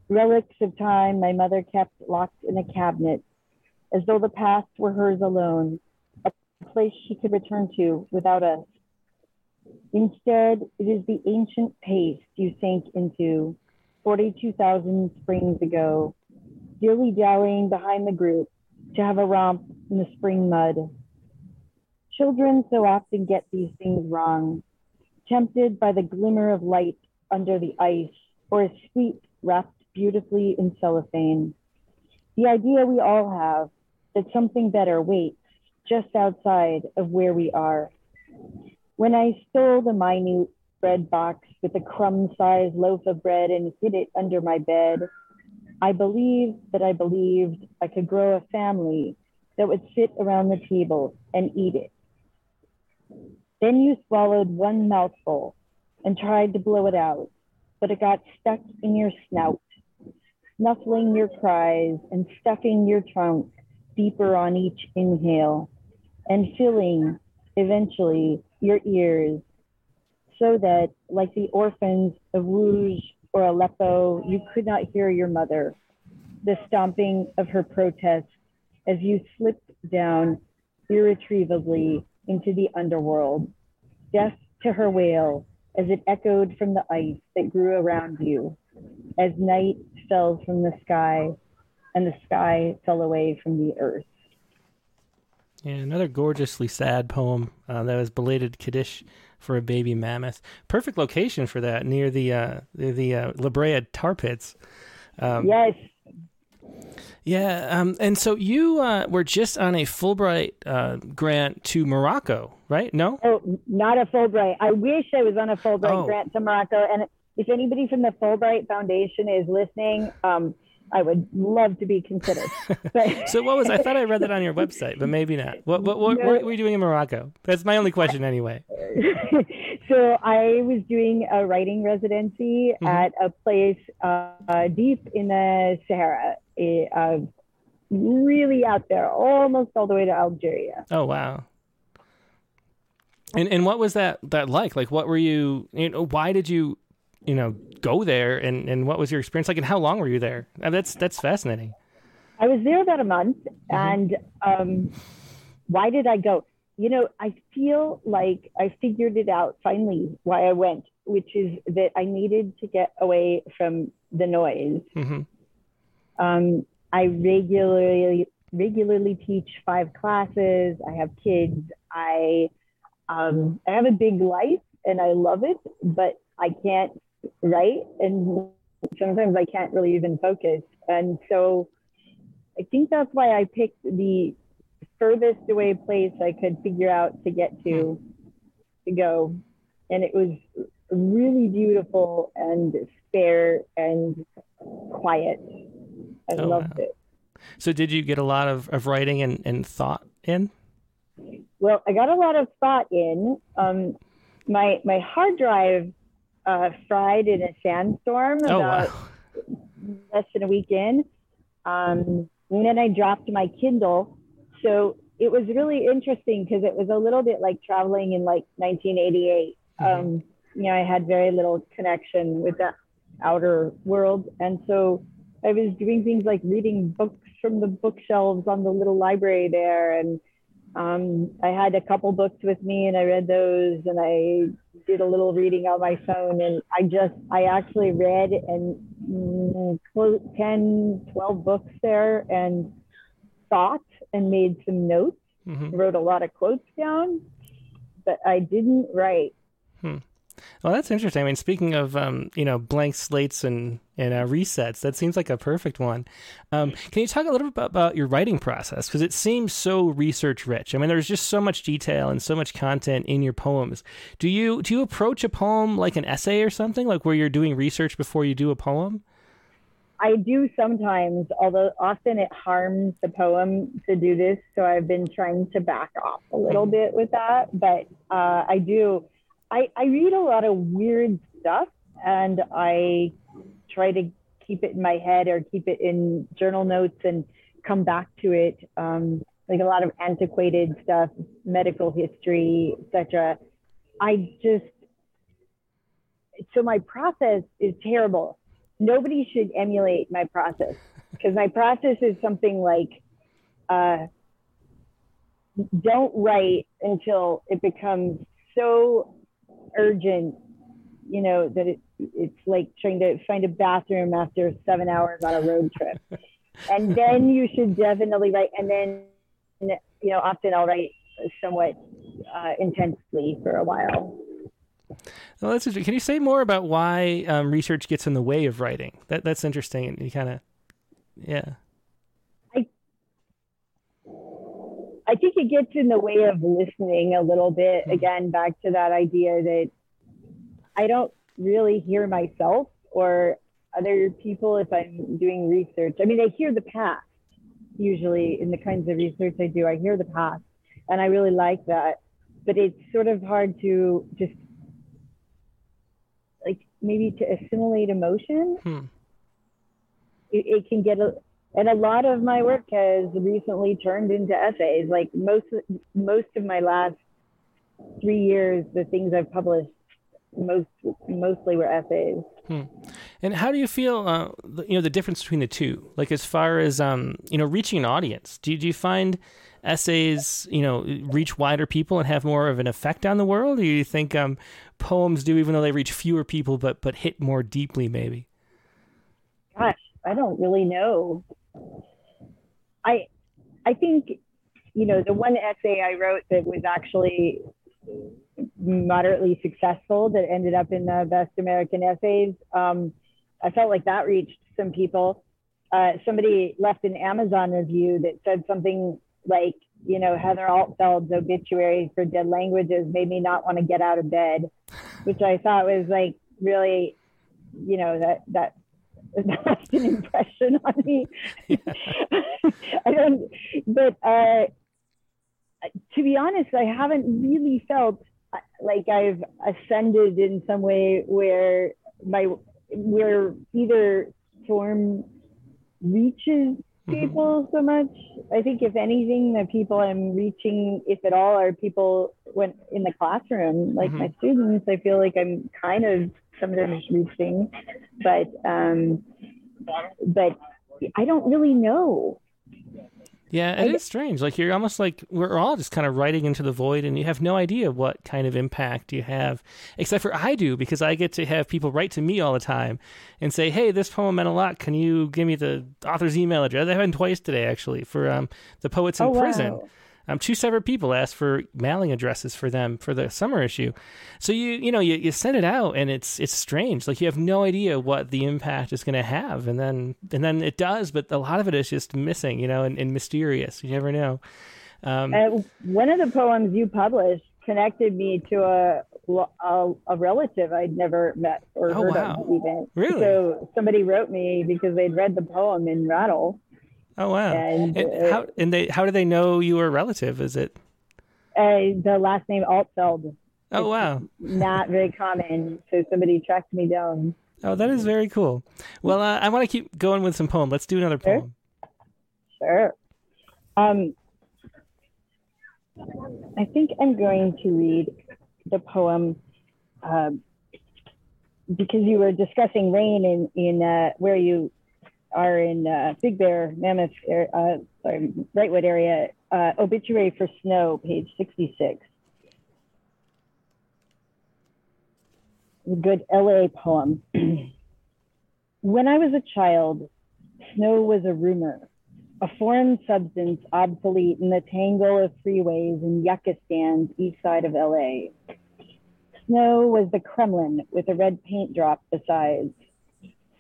relics of time my mother kept locked in a cabinet as though the past were hers alone, a place she could return to without us Instead, it is the ancient paste you sank into 42,000 springs ago, dilly dallying behind the group to have a romp in the spring mud. Children so often get these things wrong, tempted by the glimmer of light under the ice or a sweet wrapped beautifully in cellophane. The idea we all have that something better waits just outside of where we are. When I stole the minute bread box with a crumb sized loaf of bread and hid it under my bed, I believed that I believed I could grow a family that would sit around the table and eat it. Then you swallowed one mouthful and tried to blow it out, but it got stuck in your snout, snuffling your cries and stuffing your trunk deeper on each inhale and filling, eventually, your ears so that, like the orphans of Rouge or Aleppo, you could not hear your mother, the stomping of her protest as you slipped down irretrievably into the underworld, deaf to her wail as it echoed from the ice that grew around you, as night fell from the sky and the sky fell away from the earth. Yeah, another gorgeously sad poem uh, that was belated Kaddish for a baby mammoth. Perfect location for that near the uh, the, the uh, La Brea tar pits. Um, yes. Yeah, um, and so you uh, were just on a Fulbright uh, grant to Morocco, right? No. Oh, not a Fulbright. I wish I was on a Fulbright oh. grant to Morocco. And if anybody from the Fulbright Foundation is listening, um, I would love to be considered. [LAUGHS] so what was I thought I read that on your website, but maybe not. What what, what, no. what were you doing in Morocco? That's my only question anyway. [LAUGHS] so I was doing a writing residency mm-hmm. at a place uh, deep in the Sahara uh, really out there, almost all the way to Algeria. Oh wow! And and what was that that like? Like, what were you? You know, why did you, you know, go there? And and what was your experience like? And how long were you there? Uh, that's that's fascinating. I was there about a month, mm-hmm. and um, why did I go? You know, I feel like I figured it out finally why I went, which is that I needed to get away from the noise. Mm-hmm. Um, I regularly regularly teach five classes. I have kids. I um, I have a big life and I love it, but I can't write, and sometimes I can't really even focus. And so I think that's why I picked the furthest away place I could figure out to get to to go, and it was really beautiful and spare and quiet. I oh, loved wow. it. So, did you get a lot of, of writing and, and thought in? Well, I got a lot of thought in. Um, my my hard drive uh, fried in a sandstorm oh, about wow. less than a week in. Um, and then I dropped my Kindle. So it was really interesting because it was a little bit like traveling in like 1988. Mm-hmm. Um, you know, I had very little connection with the outer world. And so I was doing things like reading books from the bookshelves on the little library there. And um, I had a couple books with me and I read those and I did a little reading on my phone. And I just, I actually read and mm, 10, 12 books there and thought and made some notes, mm-hmm. wrote a lot of quotes down, but I didn't write. Well, that's interesting. I mean, speaking of um, you know blank slates and and uh, resets, that seems like a perfect one. Um, can you talk a little bit about, about your writing process because it seems so research rich? I mean, there's just so much detail and so much content in your poems. Do you do you approach a poem like an essay or something, like where you're doing research before you do a poem? I do sometimes, although often it harms the poem to do this. So I've been trying to back off a little mm-hmm. bit with that. But uh, I do I, I read a lot of weird stuff and I try to keep it in my head or keep it in journal notes and come back to it. Um, like a lot of antiquated stuff, medical history, etc. I just so my process is terrible. Nobody should emulate my process because my process is something like uh, don't write until it becomes so urgent, you know, that it, it's like trying to find a bathroom after seven hours on a road trip. and [LAUGHS] then you should definitely write. And then, you know, often I'll write somewhat uh, intensely for a while. Well, that's interesting. Can you say more about why um, research gets in the way of writing? That that's interesting. And you kind of, yeah. I think it gets in the way of listening a little bit. Hmm. Again, back to that idea that I don't really hear myself or other people if I'm doing research. I mean, I hear the past usually in the kinds of research I do. I hear the past, and I really like that. But it's sort of hard to just like maybe to assimilate emotion. Hmm. It, it, can get a and a lot of my work has recently turned into essays. Like most most of my last three years the things i've published most mostly were essays. Hmm. and how do you feel uh, you know the difference between the two? Like as far as um you know reaching an audience do, do you find essays you know reach wider people and have more of an effect on the world? Or do you think um poems do even though they reach fewer people but but hit more deeply maybe? Gosh i don't really know I I think you know the one essay I wrote that was actually moderately successful that ended up in the best American essays. Um, I felt like that reached some people. Uh, somebody left an Amazon review that said something like, you know, Heather Altfeld's obituary for dead languages made me not want to get out of bed, which I thought was like really, you know, that that [LAUGHS] that's an impression on me. [LAUGHS] I don't, but uh, to be honest, I haven't really felt uh, like I've ascended in some way where my where either form reaches. People mm-hmm. so much. I think if anything, the people I'm reaching, if at all, are people when in the classroom, like mm-hmm. my students. I feel like I'm kind of sometimes reaching, but um, but I don't really know. Yeah, it is strange. Like you're almost like we're all just kind of writing into the void, and you have no idea what kind of impact you have. Except for I do because I get to have people write to me all the time and say, "Hey, this poem meant a lot. Can you give me the author's email address?" I've had twice today actually for um, the poets in oh, prison. Wow um, two separate people asked for mailing addresses for them for the summer issue. So you you know you, you send it out and it's it's strange. Like you have no idea what the impact is going to have, and then and then it does, but a lot of it is just missing, you know, and, and mysterious. You never know. Um, one of the poems you published connected me to a a, a relative I'd never met or oh, heard wow. of even. Really? So somebody wrote me because they'd read the poem in Rattle Oh wow! And, and how and they how do they know you were a relative? Is it uh, the last name Altfeld? Oh wow! Not very [LAUGHS] common, so somebody tracked me down. Oh, that is very cool. Well, uh, I want to keep going with some poem. Let's do another poem. Sure. Um, I think I'm going to read the poem uh, because you were discussing rain in in uh, where you are in uh, Big Bear, Mammoth, uh, sorry, Wrightwood area, uh, Obituary for Snow, page 66. A good LA poem. [CLEARS THROAT] when I was a child, snow was a rumor, a foreign substance obsolete in the tangle of freeways and yucca stands east side of LA. Snow was the Kremlin with a red paint drop besides.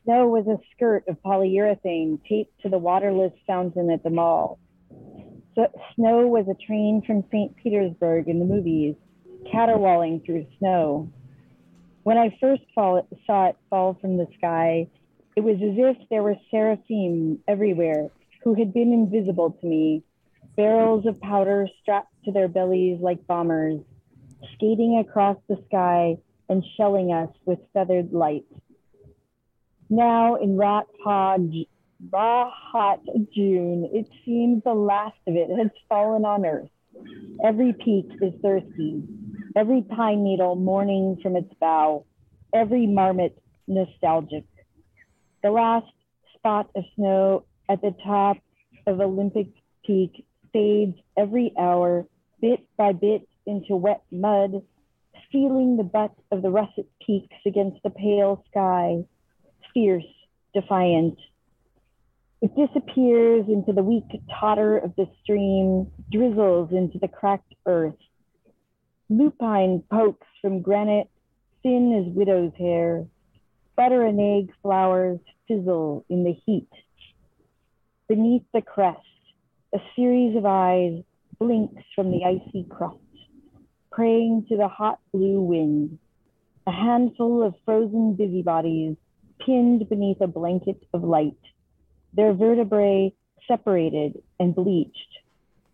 Snow was a skirt of polyurethane taped to the waterless fountain at the mall. So, snow was a train from St. Petersburg in the movies, caterwauling through snow. When I first fall, saw it fall from the sky, it was as if there were seraphim everywhere who had been invisible to me, barrels of powder strapped to their bellies like bombers, skating across the sky and shelling us with feathered light. Now in rat pod, raw hot June, it seems the last of it has fallen on earth. Every peak is thirsty, every pine needle mourning from its bough, every marmot nostalgic. The last spot of snow at the top of Olympic Peak fades every hour, bit by bit, into wet mud, stealing the butt of the russet peaks against the pale sky fierce, defiant. It disappears into the weak totter of the stream, drizzles into the cracked earth. Lupine pokes from granite, thin as widow's hair. Butter and egg flowers fizzle in the heat. Beneath the crest, a series of eyes blinks from the icy crust, praying to the hot blue wind. A handful of frozen busybodies pinned beneath a blanket of light, their vertebrae separated and bleached,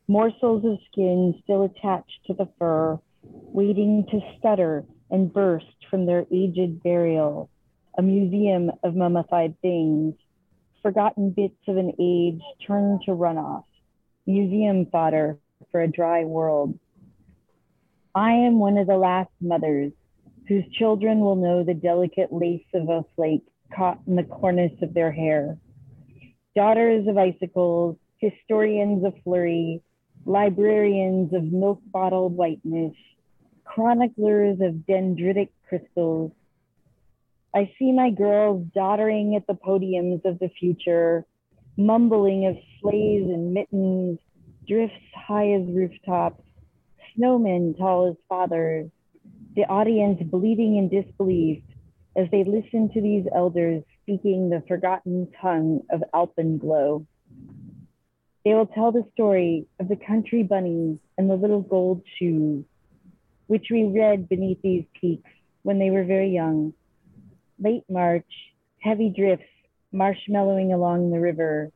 morsels of skin still attached to the fur, waiting to stutter and burst from their aged burial, a museum of mummified things, forgotten bits of an age turned to runoff, museum fodder for a dry world. I am one of the last mothers whose children will know the delicate lace of a flake caught in the cornice of their hair. Daughters of icicles, historians of flurry, librarians of milk bottled whiteness, chroniclers of dendritic crystals. I see my girls doddering at the podiums of the future, mumbling of sleighs and mittens, drifts high as rooftops, snowmen tall as fathers, the audience bleeding in disbelief, as they listen to these elders speaking the forgotten tongue of alpenglow. They will tell the story of the country bunnies and the little gold shoes, which we read beneath these peaks when they were very young. Late March, heavy drifts marshmallowing along the river,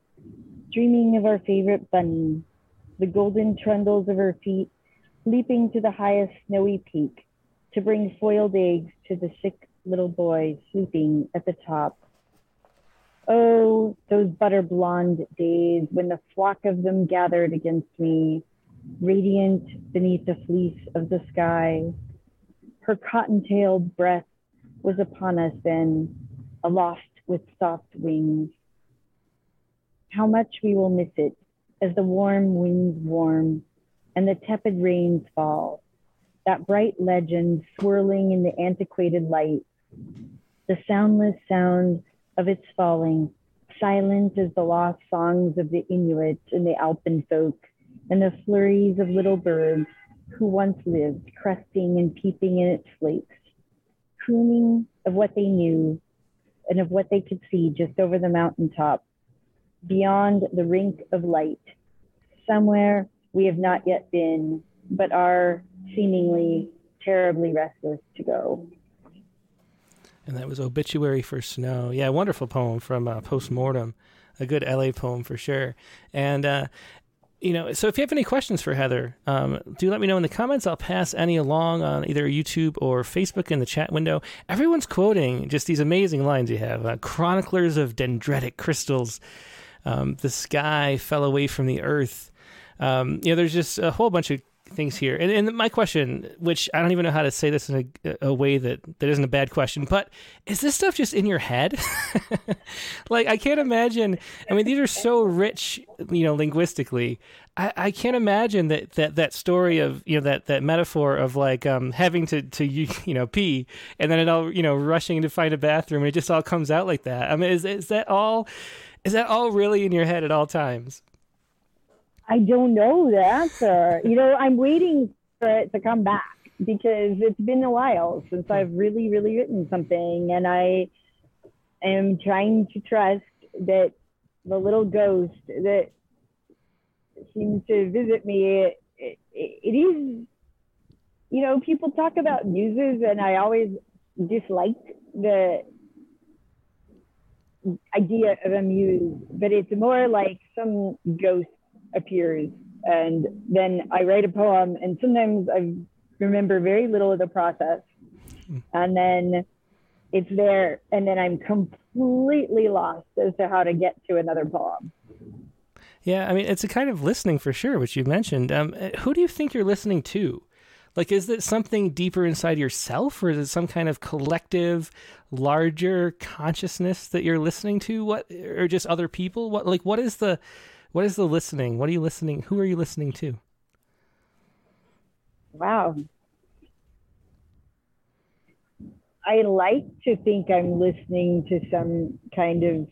dreaming of our favorite bunny, the golden trundles of her feet leaping to the highest snowy peak to bring foiled eggs to the sick little boy sleeping at the top. Oh, those butter blonde days when the flock of them gathered against me, radiant beneath the fleece of the sky. Her cotton tailed breath was upon us then, aloft with soft wings. How much we will miss it as the warm winds warm and the tepid rains fall. That bright legend swirling in the antiquated light, the soundless sound of its falling, silent as the lost songs of the Inuit and the Alpen folk, and the flurries of little birds who once lived, cresting and peeping in its flakes, crooning of what they knew and of what they could see just over the mountaintop, beyond the rink of light, somewhere we have not yet been, but are seemingly terribly restless to go. And that was Obituary for Snow. Yeah, wonderful poem from uh, Postmortem. A good LA poem for sure. And, uh, you know, so if you have any questions for Heather, um, do let me know in the comments. I'll pass any along on either YouTube or Facebook in the chat window. Everyone's quoting just these amazing lines you have uh, Chroniclers of dendritic crystals. Um, the sky fell away from the earth. Um, you know, there's just a whole bunch of things here. And, and my question, which I don't even know how to say this in a, a way that, that isn't a bad question, but is this stuff just in your head? [LAUGHS] like, I can't imagine. I mean, these are so rich, you know, linguistically. I, I can't imagine that, that that story of you know that that metaphor of like um, having to to you know pee and then it all you know rushing to find a bathroom and it just all comes out like that. I mean, is is that all? Is that all really in your head at all times? I don't know the answer. you know, I'm waiting for it to come back because it's been a while since. I've really, really written something, and I am trying to trust that the little ghost that seems to visit me. It, it, it is, you know, people talk about muses, and I always disliked the idea of a muse, but it's more like some ghost appears and then I write a poem and sometimes I remember very little of the process and then it's there and then I'm completely lost as to how to get to another poem. Yeah, I mean it's a kind of listening for sure, which you mentioned. Um, who do you think you're listening to? Like, is it something deeper inside yourself, or is it some kind of collective, larger consciousness that you're listening to? What, or just other people? What, like, what is the, what is the listening? What are you listening? Who are you listening to? Wow. I like to think I'm listening to some kind of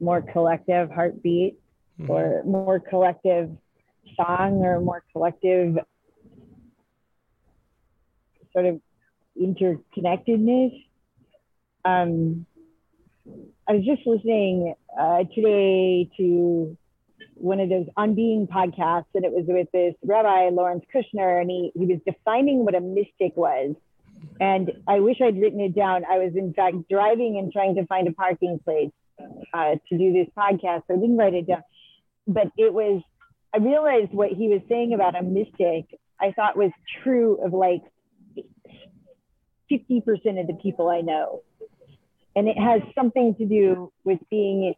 more collective heartbeat mm-hmm. or more collective song or more collective sort of interconnectedness. Um, I was just listening uh, today to one of those On Being podcasts, and it was with this Rabbi Lawrence Kushner, and he, he was defining what a mystic was. And I wish I'd written it down. I was, in fact, driving and trying to find a parking place uh, to do this podcast, so I didn't write it down. But it was, I realized what he was saying about a mystic, I thought was true of like 50% of the people I know and it has something to do with being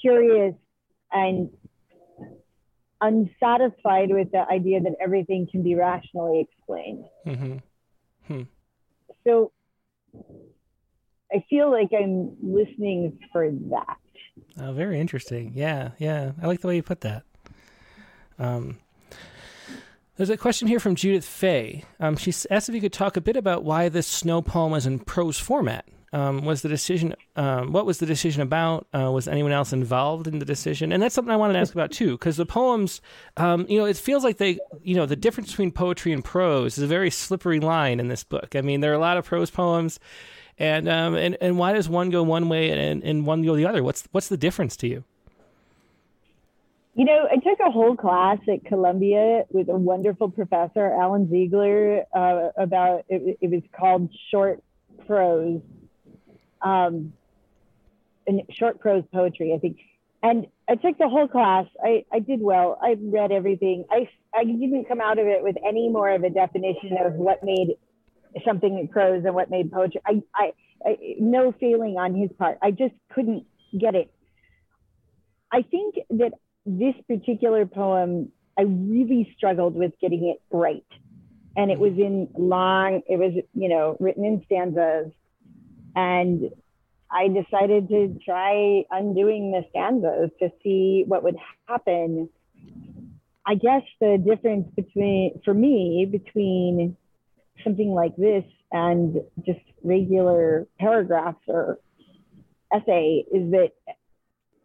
curious and unsatisfied with the idea that everything can be rationally explained. Mm-hmm. Hmm. So I feel like I'm listening for that. Oh, very interesting. Yeah, yeah. I like the way you put that. Um, there's a question here from Judith Fay. Um, she asked if you could talk a bit about why this snow poem is in prose format um, was the decision? Um, what was the decision about? Uh, was anyone else involved in the decision? And that's something I wanted to ask about too, because the poems, um, you know, it feels like they, you know, the difference between poetry and prose is a very slippery line in this book. I mean, there are a lot of prose poems, and um, and and why does one go one way and, and one go the other? What's what's the difference to you? You know, I took a whole class at Columbia with a wonderful professor, Alan Ziegler, uh, about it, it was called short prose um, in short prose poetry, I think. And I took the whole class. I, I did well. I read everything. I, I didn't come out of it with any more of a definition of what made something prose and what made poetry. I, I, I, no feeling on his part. I just couldn't get it. I think that this particular poem, I really struggled with getting it right. And it was in long, it was, you know, written in stanzas. And I decided to try undoing the stanzas to see what would happen. I guess the difference between, for me, between something like this and just regular paragraphs or essay is that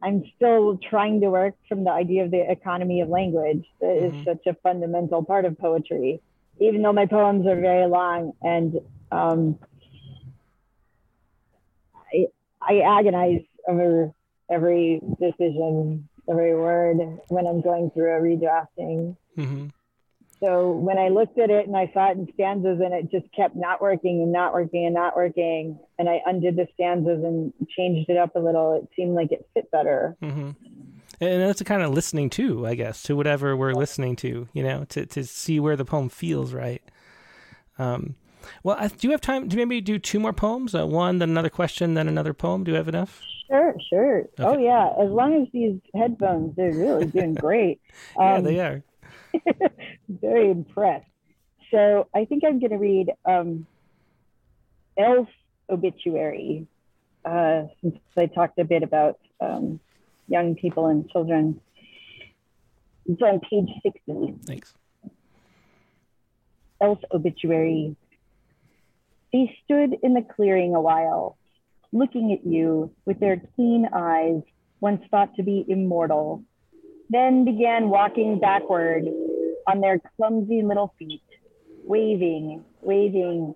I'm still trying to work from the idea of the economy of language that mm-hmm. is such a fundamental part of poetry, even though my poems are very long and um, I, agonize over every decision, every word when I'm going through a redrafting. Mm-hmm. So when I looked at it and I saw it in stanzas and it just kept not working and not working and not working, and I undid the stanzas and changed it up a little, it seemed like it fit better. Mm-hmm. And that's a kind of listening too, I guess, to whatever we're listening to, you know, to, to see where the poem feels right. Um, well, I, do you have time to maybe do two more poems? Uh, one, then another question, then another poem. Do you have enough? Sure, sure. Oh, okay. Oh, yeah. As long as these headphones, they're really doing great. Um, [LAUGHS] yeah, they are. [LAUGHS] very impressed. So I think I'm going to read um, Elf Obituary, uh, since I talked a bit about um, young people and children. It's on page 60. Thanks. Elf Obituary. They stood in the clearing a while, looking at you with their keen eyes, once thought to be immortal, then began walking backward on their clumsy little feet, waving, waving,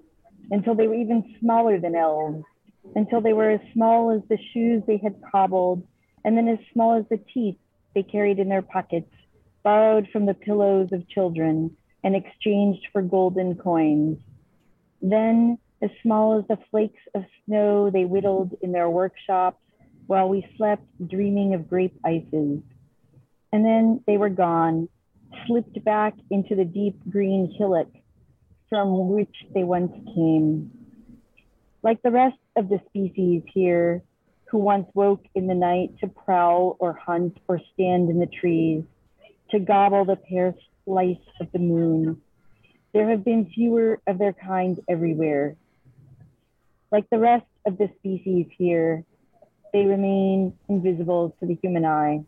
until they were even smaller than elves, until they were as small as the shoes they had cobbled, and then as small as the teeth they carried in their pockets, borrowed from the pillows of children and exchanged for golden coins. Then, as small as the flakes of snow they whittled in their workshops while we slept dreaming of grape ices. And then they were gone, slipped back into the deep green hillock from which they once came. Like the rest of the species here, who once woke in the night to prowl or hunt or stand in the trees, to gobble the pear slice of the moon, there have been fewer of their kind everywhere. Like the rest of the species here, they remain invisible to the human eye.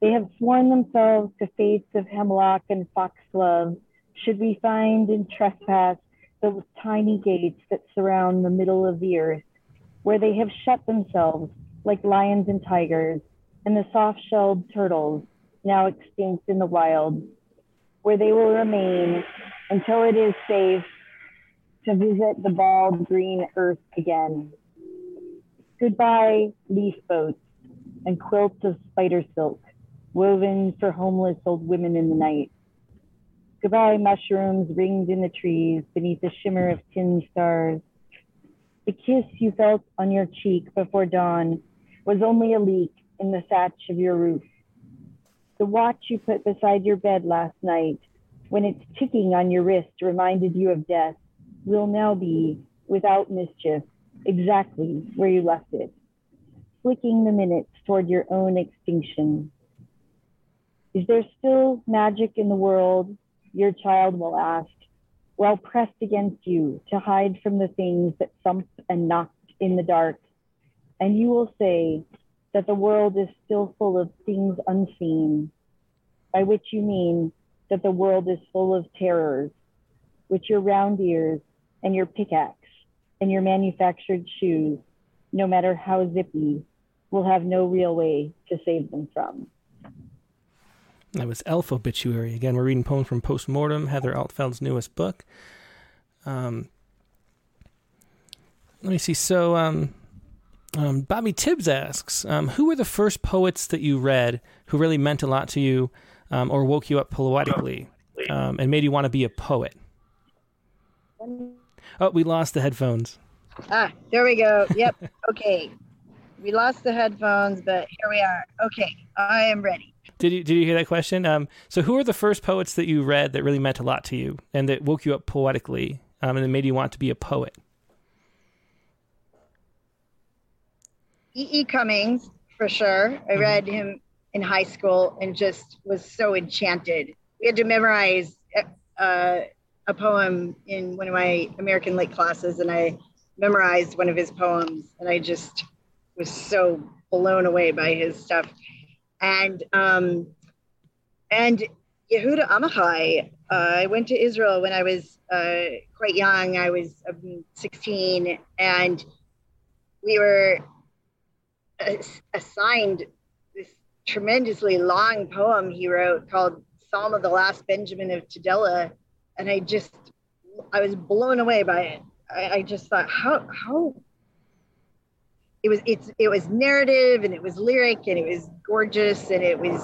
They have sworn themselves to fates of hemlock and foxglove, should we find and trespass those tiny gates that surround the middle of the earth, where they have shut themselves like lions and tigers, and the soft-shelled turtles, now extinct in the wild, where they will remain until it is safe to visit the bald green earth again. Goodbye, leaf boats and quilts of spider silk woven for homeless old women in the night. Goodbye, mushrooms ringed in the trees beneath the shimmer of tin stars. The kiss you felt on your cheek before dawn was only a leak in the thatch of your roof. The watch you put beside your bed last night, when its ticking on your wrist reminded you of death, will now be, without mischief, exactly where you left it, flicking the minutes toward your own extinction. Is there still magic in the world? Your child will ask, while pressed against you to hide from the things that thump and knock in the dark. And you will say that the world is still full of things unseen, by which you mean that the world is full of terrors, which your round ears and your pickaxe and your manufactured shoes, no matter how zippy, will have no real way to save them from. That was Elf Obituary. Again, we're reading poems from Postmortem, Heather Altfeld's newest book. Um, let me see. So, um, um, Bobby Tibbs asks, um, who were the first poets that you read who really meant a lot to you um, or woke you up poetically um, and made you want to be a poet? Oh, we lost the headphones. Ah, there we go. Yep. [LAUGHS] okay. We lost the headphones, but here we are. Okay. I am ready. Did you did you hear that question? Um, so who are the first poets that you read that really meant a lot to you and that woke you up poetically um, and that made you want to be a poet? E. E. Cummings, for sure. I mm-hmm. read him in high school and just was so enchanted. We had to memorize uh, a poem in one of my American Lit classes, and I memorized one of his poems, and I just was so blown away by his stuff. And um, and Yehuda Amichai, uh, I went to Israel when I was uh, quite young. I was um, 16, and we were assigned this tremendously long poem he wrote called Psalm of the Last Benjamin of Tudela. And I just, I was blown away by it. I, I just thought, how, how, it was, it's, it was narrative and it was lyric and it was gorgeous and it was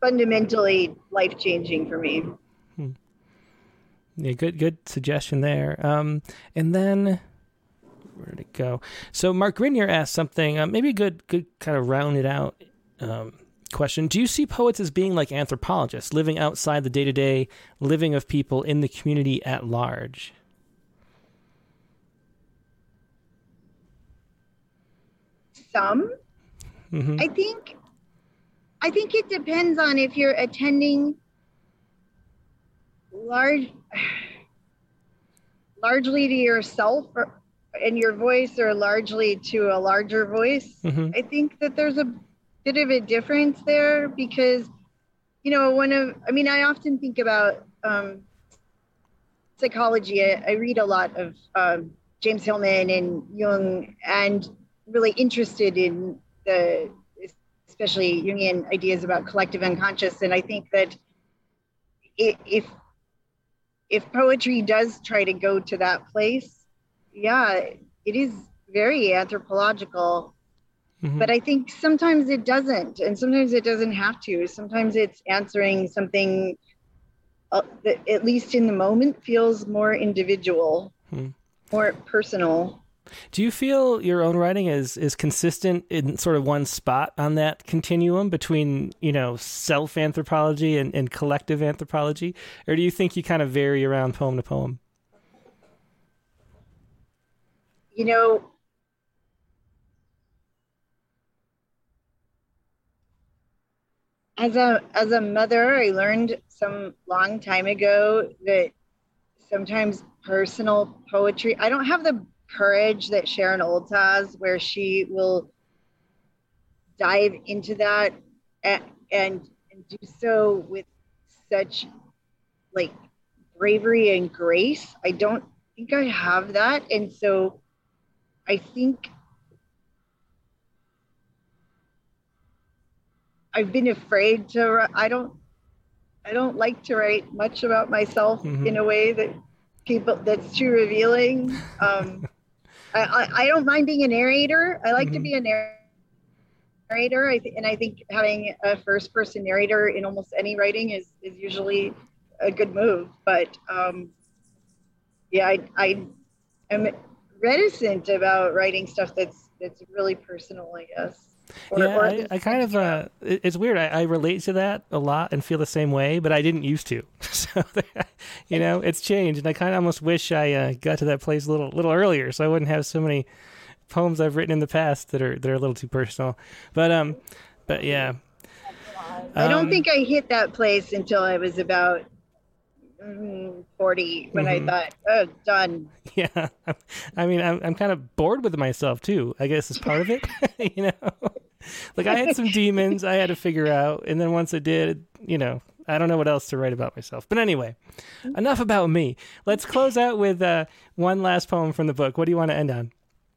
fundamentally life changing for me. Hmm. Yeah, good, good suggestion there. Um, and then where did it go? So Mark Grinier asked something, uh, maybe good, good kind of rounded out um, question. Do you see poets as being like anthropologists, living outside the day to day living of people in the community at large? Some. Mm-hmm. I think. I think it depends on if you're attending large largely to yourself or, and your voice or largely to a larger voice. Mm-hmm. I think that there's a bit of a difference there because, you know, one of, I mean, I often think about um, psychology. I, I, read a lot of um, James Hillman and Jung and really interested in the, especially Jungian ideas about collective unconscious. And I think that if, if poetry does try to go to that place, yeah, it is very anthropological. Mm-hmm. But I think sometimes it doesn't, and sometimes it doesn't have to. Sometimes it's answering something uh, that, at least in the moment, feels more individual, hmm. more personal. Do you feel your own writing is is consistent in sort of one spot on that continuum between you know self anthropology and, and collective anthropology, or do you think you kind of vary around poem to poem? you know, as a as a mother, I learned some long time ago that sometimes personal poetry. I don't have the courage that Sharon Olds has, where she will dive into that and, and, and do so with such like bravery and grace. I don't think I have that, and so I think I've been afraid to. I don't. I don't like to write much about myself mm-hmm. in a way that people that's too revealing. Um, [LAUGHS] I, I, I, don't mind being a narrator. I like mm-hmm. to be a narrator. I th- and I think having a first person narrator in almost any writing is is usually a good move. But um, yeah, I, I am reticent about writing stuff that's that's really personal, I guess. Or, yeah, or I, I, kind of. Uh, it's weird. I, I, relate to that a lot and feel the same way, but I didn't used to. [LAUGHS] So, [LAUGHS] you know, it's changed, and I kind of almost wish I uh, got to that place a little, little earlier, so I wouldn't have so many poems I've written in the past that are that are a little too personal. But um, but yeah. I don't um, think I hit that place until I was about 40 when mm-hmm. I thought, oh, done. [LAUGHS] Yeah. I mean, I'm, I'm kind of bored with myself too, I guess is part of it. [LAUGHS] you know, like I had some demons I had to figure out. And then once I did, you know, I don't know what else to write about myself. But anyway, enough about me. Let's close out with uh, one last poem from the book. What do you want to end on?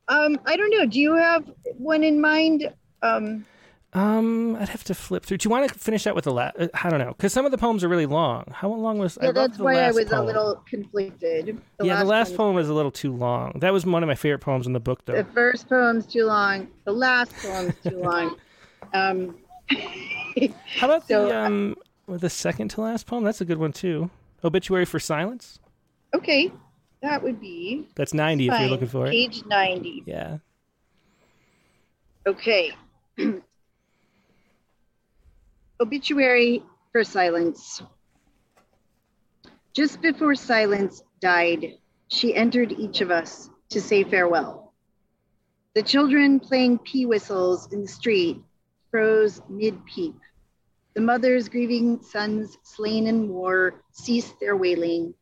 Um, I don't know. Do you have one in mind? Um, um, I'd have to flip through. Do you want to finish that with the last? Uh, I don't know, because some of the poems are really long. How long was? Yeah, I that's why I was poem. a little conflicted. The yeah, last the last poem was a little too long. That was one of my favorite poems in the book, though. The first poem's too long. The last poem's too long. [LAUGHS] Um, How about so, the um the second to last poem? That's a good one too. Obituary for Silence. Okay, that would be. That's ninety fine. if you're looking for it. Page ninety. Yeah. Okay. [CLEARS THROAT] Obituary for Silence. Just before silence died, she entered each of us to say farewell. The children playing pea whistles in the street froze mid peep. The mothers grieving sons slain in war ceased their wailing.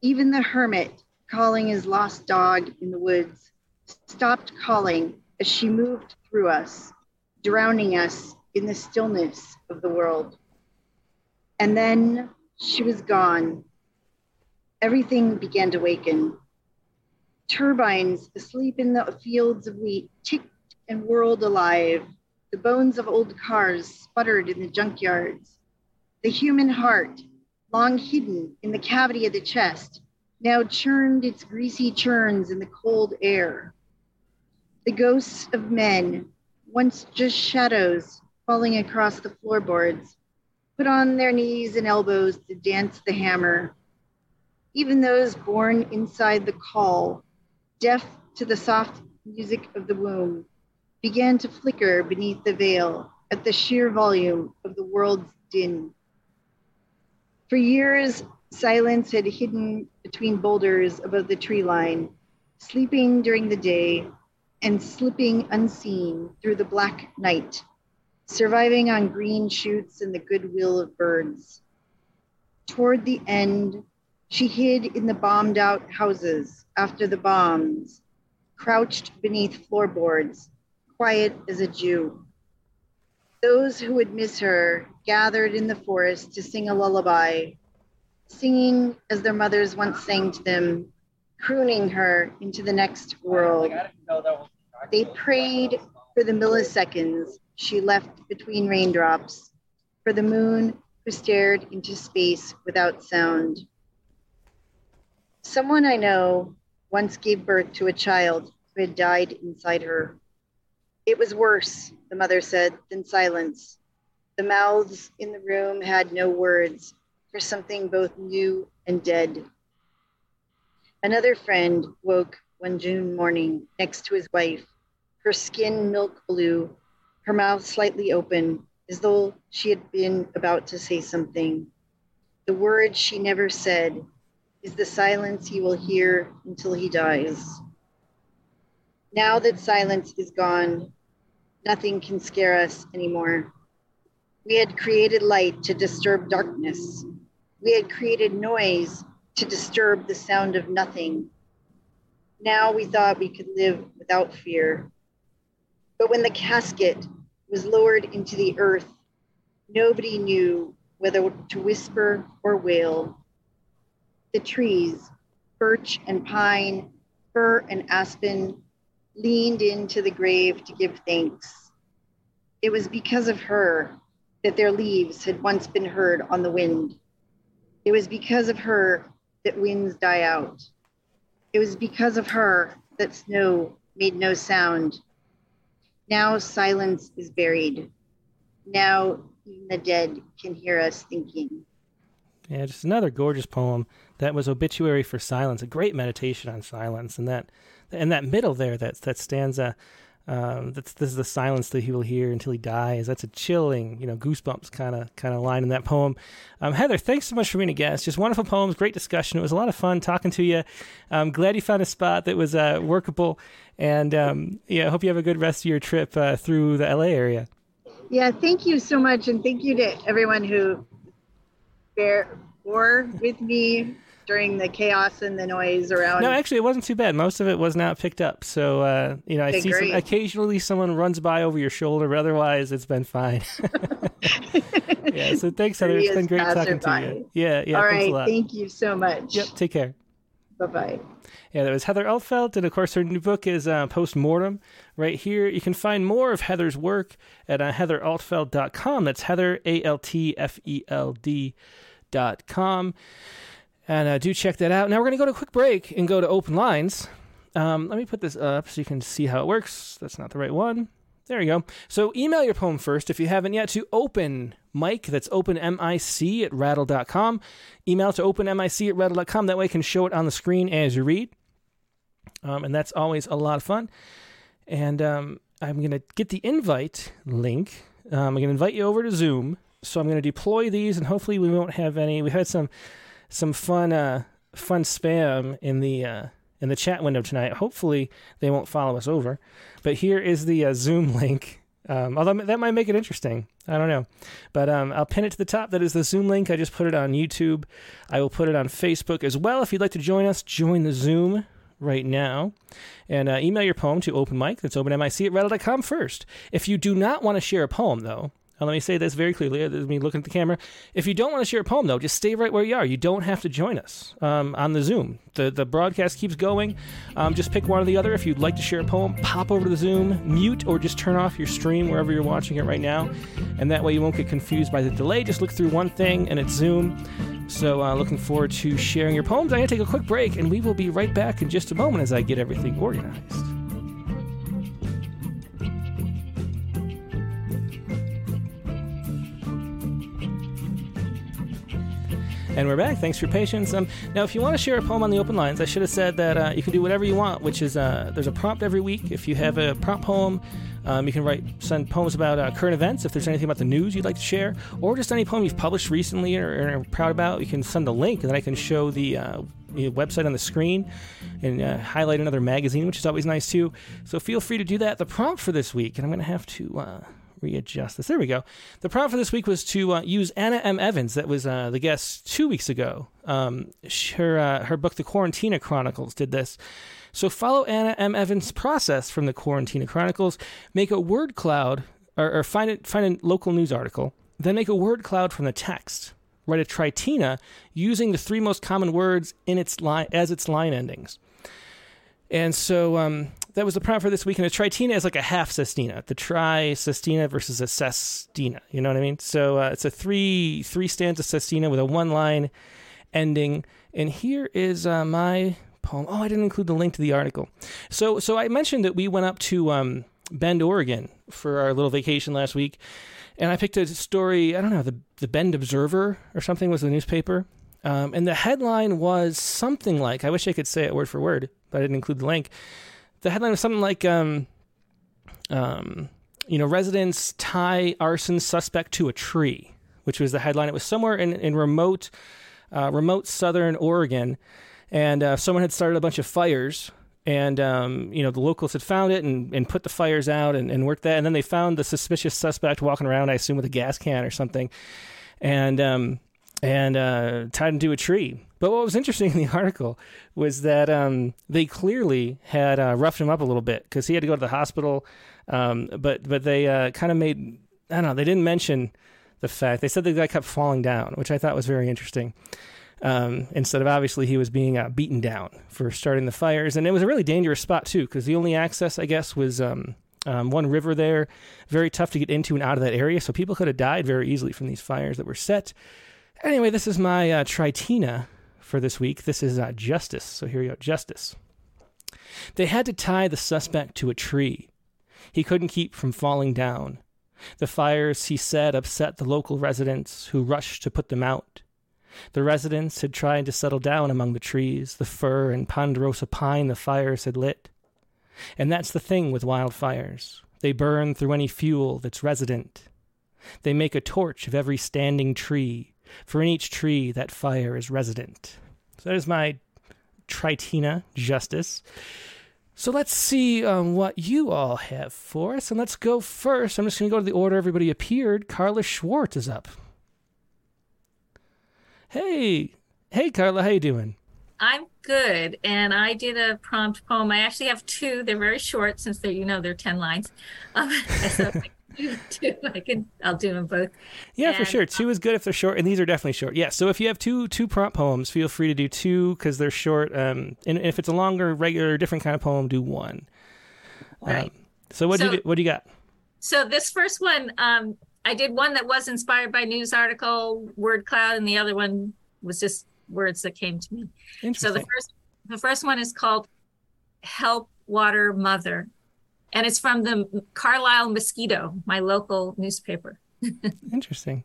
Even the hermit calling his lost dog in the woods stopped calling as she moved through us, drowning us in the stillness of the world. And then she was gone. Everything began to waken. Turbines asleep in the fields of wheat ticked and whirled alive. The bones of old cars sputtered in the junkyards. The human heart, long hidden in the cavity of the chest, now churned its greasy churns in the cold air. The ghosts of men, once just shadows falling across the floorboards, put on their knees and elbows to dance the hammer. Even those born inside the caul, deaf to the soft music of the womb, began to flicker beneath the veil at the sheer volume of the world's din. For years, silence had hidden between boulders above the tree line, sleeping during the day and slipping unseen through the black night surviving on green shoots and the goodwill of birds. Toward the end, she hid in the bombed out houses after the bombs, crouched beneath floorboards, quiet as a Jew. Those who would miss her gathered in the forest to sing a lullaby, singing as their mothers once sang to them, crooning her into the next world. They prayed for the milliseconds she left between raindrops, for the moon who stared into space without sound. Someone I know once gave birth to a child who had died inside her. It was worse, the mother said, than silence. The mouths in the room had no words for something both new and dead. Another friend woke one June morning next to his wife, her skin milk blue her mouth slightly open, as though she had been about to say something. The word she never said is the silence he will hear until he dies. Now that silence is gone, nothing can scare us anymore. We had created light to disturb darkness. We had created noise to disturb the sound of nothing. Now we thought we could live without fear. But when the casket was lowered into the earth, nobody knew whether to whisper or wail. The trees, birch and pine, fir and aspen, leaned into the grave to give thanks. It was because of her that their leaves had once been heard on the wind. It was because of her that winds die out. It was because of her that snow made no sound now silence is buried. Now even the dead can hear us thinking. Yeah, just another gorgeous poem. That was obituary for silence. A great meditation on silence, and that, and that middle there, that that stanza. Um, that's this is the silence that he will hear until he dies. That's a chilling, you know, goosebumps kind of kind of line in that poem. Um, Heather, thanks so much for being a guest. Just wonderful poems, great discussion. It was a lot of fun talking to you. I'm glad you found a spot that was uh, workable, and um, yeah, I hope you have a good rest of your trip uh, through the LA area. Yeah, thank you so much, and thank you to everyone who bear bore with me during the chaos and the noise around. No, actually, it wasn't too bad. Most of it was not picked up. So, uh, you know, I see some, occasionally someone runs by over your shoulder, but otherwise, it's been fine. [LAUGHS] [LAUGHS] yeah. So thanks, Heather. It's been great talking by. to you. Yeah. Yeah. All right. Thank you so much. Yep. Take care. Bye bye. Yeah, that was Heather Altfeld, and of course, her new book is uh, Postmortem. Right here, you can find more of Heather's work at uh, heatheraltfeld.com. That's Heather, A L T F E L D.com. And uh, do check that out. Now we're going to go to a quick break and go to open lines. Um, let me put this up so you can see how it works. That's not the right one. There you go. So email your poem first if you haven't yet to open Mike. That's open M-I-C at rattle.com. Email to open M-I-C at rattle.com. That way I can show it on the screen as you read. Um, and that's always a lot of fun. And um, I'm going to get the invite link. Um, I'm going to invite you over to Zoom. So I'm going to deploy these and hopefully we won't have any. We had some some fun uh, fun spam in the uh, in the chat window tonight. Hopefully, they won't follow us over. But here is the uh, Zoom [LAUGHS] link. Um, although that might make it interesting. I don't know. But um, I'll pin it to the top. That is the Zoom link. I just put it on YouTube. I will put it on Facebook as well. If you'd like to join us, join the Zoom right now. And uh, email your poem to open mic. That's openmic at rattle.com first. If you do not want to share a poem, though, let me say this very clearly. Is me looking at the camera. If you don't want to share a poem, though, just stay right where you are. You don't have to join us um, on the Zoom. The, the broadcast keeps going. Um, just pick one or the other. If you'd like to share a poem, pop over to the Zoom, mute, or just turn off your stream wherever you're watching it right now. And that way you won't get confused by the delay. Just look through one thing and it's Zoom. So, uh, looking forward to sharing your poems. I'm going to take a quick break, and we will be right back in just a moment as I get everything organized. And we're back. Thanks for your patience. Um, now, if you want to share a poem on the open lines, I should have said that uh, you can do whatever you want, which is uh, there's a prompt every week. If you have a prompt poem, um, you can write send poems about uh, current events. If there's anything about the news you'd like to share, or just any poem you've published recently or, or are proud about, you can send a link, and then I can show the uh, website on the screen and uh, highlight another magazine, which is always nice too. So feel free to do that. The prompt for this week, and I'm going to have to uh, readjust this. There we go. The prompt for this week was to uh, use Anna M. Evans, that was uh, the guest two weeks ago. Um, her uh, her book, The Quarantina Chronicles, did this. So follow Anna M. Evans' process from the Quarantina Chronicles. Make a word cloud, or, or find it find a local news article. Then make a word cloud from the text. Write a tritina using the three most common words in its line as its line endings. And so um, that was the prompt for this week. And a tritina is like a half sestina, the tri sestina versus a sestina. You know what I mean? So uh, it's a three three stanza sestina with a one line ending. And here is uh, my poem. Oh, I didn't include the link to the article. So so I mentioned that we went up to um, Bend, Oregon for our little vacation last week. And I picked a story, I don't know, the, the Bend Observer or something was the newspaper. Um, and the headline was something like, I wish I could say it word for word, but I didn't include the link the headline was something like, um, um, you know, residents tie arson suspect to a tree, which was the headline. It was somewhere in, in remote, uh, remote southern Oregon, and uh, someone had started a bunch of fires. And um, you know the locals had found it and, and put the fires out and, and worked that, and then they found the suspicious suspect walking around, I assume with a gas can or something, and um, and uh, tied him to a tree. But what was interesting [LAUGHS] in the article was that um, they clearly had uh, roughed him up a little bit because he had to go to the hospital. Um, but but they uh, kind of made I don't know they didn't mention the fact they said the guy kept falling down, which I thought was very interesting. Um, instead of obviously he was being uh, beaten down for starting the fires, and it was a really dangerous spot too because the only access I guess was um, um, one river there, very tough to get into and out of that area, so people could have died very easily from these fires that were set. Anyway, this is my uh, tritina for this week. This is uh, justice. So here you go justice. They had to tie the suspect to a tree. He couldn't keep from falling down. The fires, he said, upset the local residents who rushed to put them out. The residents had tried to settle down among the trees, the fir and ponderosa pine the fires had lit. And that's the thing with wildfires. They burn through any fuel that's resident. They make a torch of every standing tree, for in each tree that fire is resident. So that is my Tritina Justice. So let's see um, what you all have for us. And let's go first. I'm just going to go to the order everybody appeared. Carla Schwartz is up. Hey, hey, Carla, how you doing? I'm good, and I did a prompt poem. I actually have two. They're very short since they're you know they're ten lines. [LAUGHS] Um, [LAUGHS] two. I can. I'll do them both. Yeah, and, for sure. Two is good if they're short, and these are definitely short. Yeah. So if you have two two prompt poems, feel free to do two because they're short. Um, and if it's a longer, regular, different kind of poem, do one. Right. Um, so what so, do you what do you got? So this first one, um, I did one that was inspired by news article, word cloud, and the other one was just words that came to me. So the first the first one is called "Help Water Mother." And it's from the Carlisle Mosquito, my local newspaper. [LAUGHS] Interesting.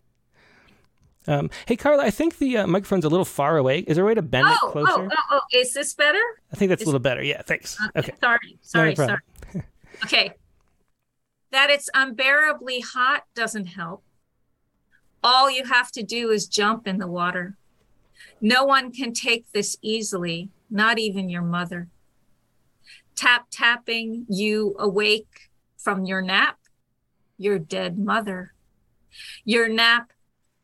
Um, hey, Carla, I think the uh, microphone's a little far away. Is there a way to bend oh, it closer? Oh, oh, oh, is this better? I think that's is... a little better. Yeah, thanks. Okay. okay. Sorry, sorry, no sorry. okay. That it's unbearably hot doesn't help. All you have to do is jump in the water. No one can take this easily, not even your mother. Tap tapping you awake from your nap, your dead mother. Your nap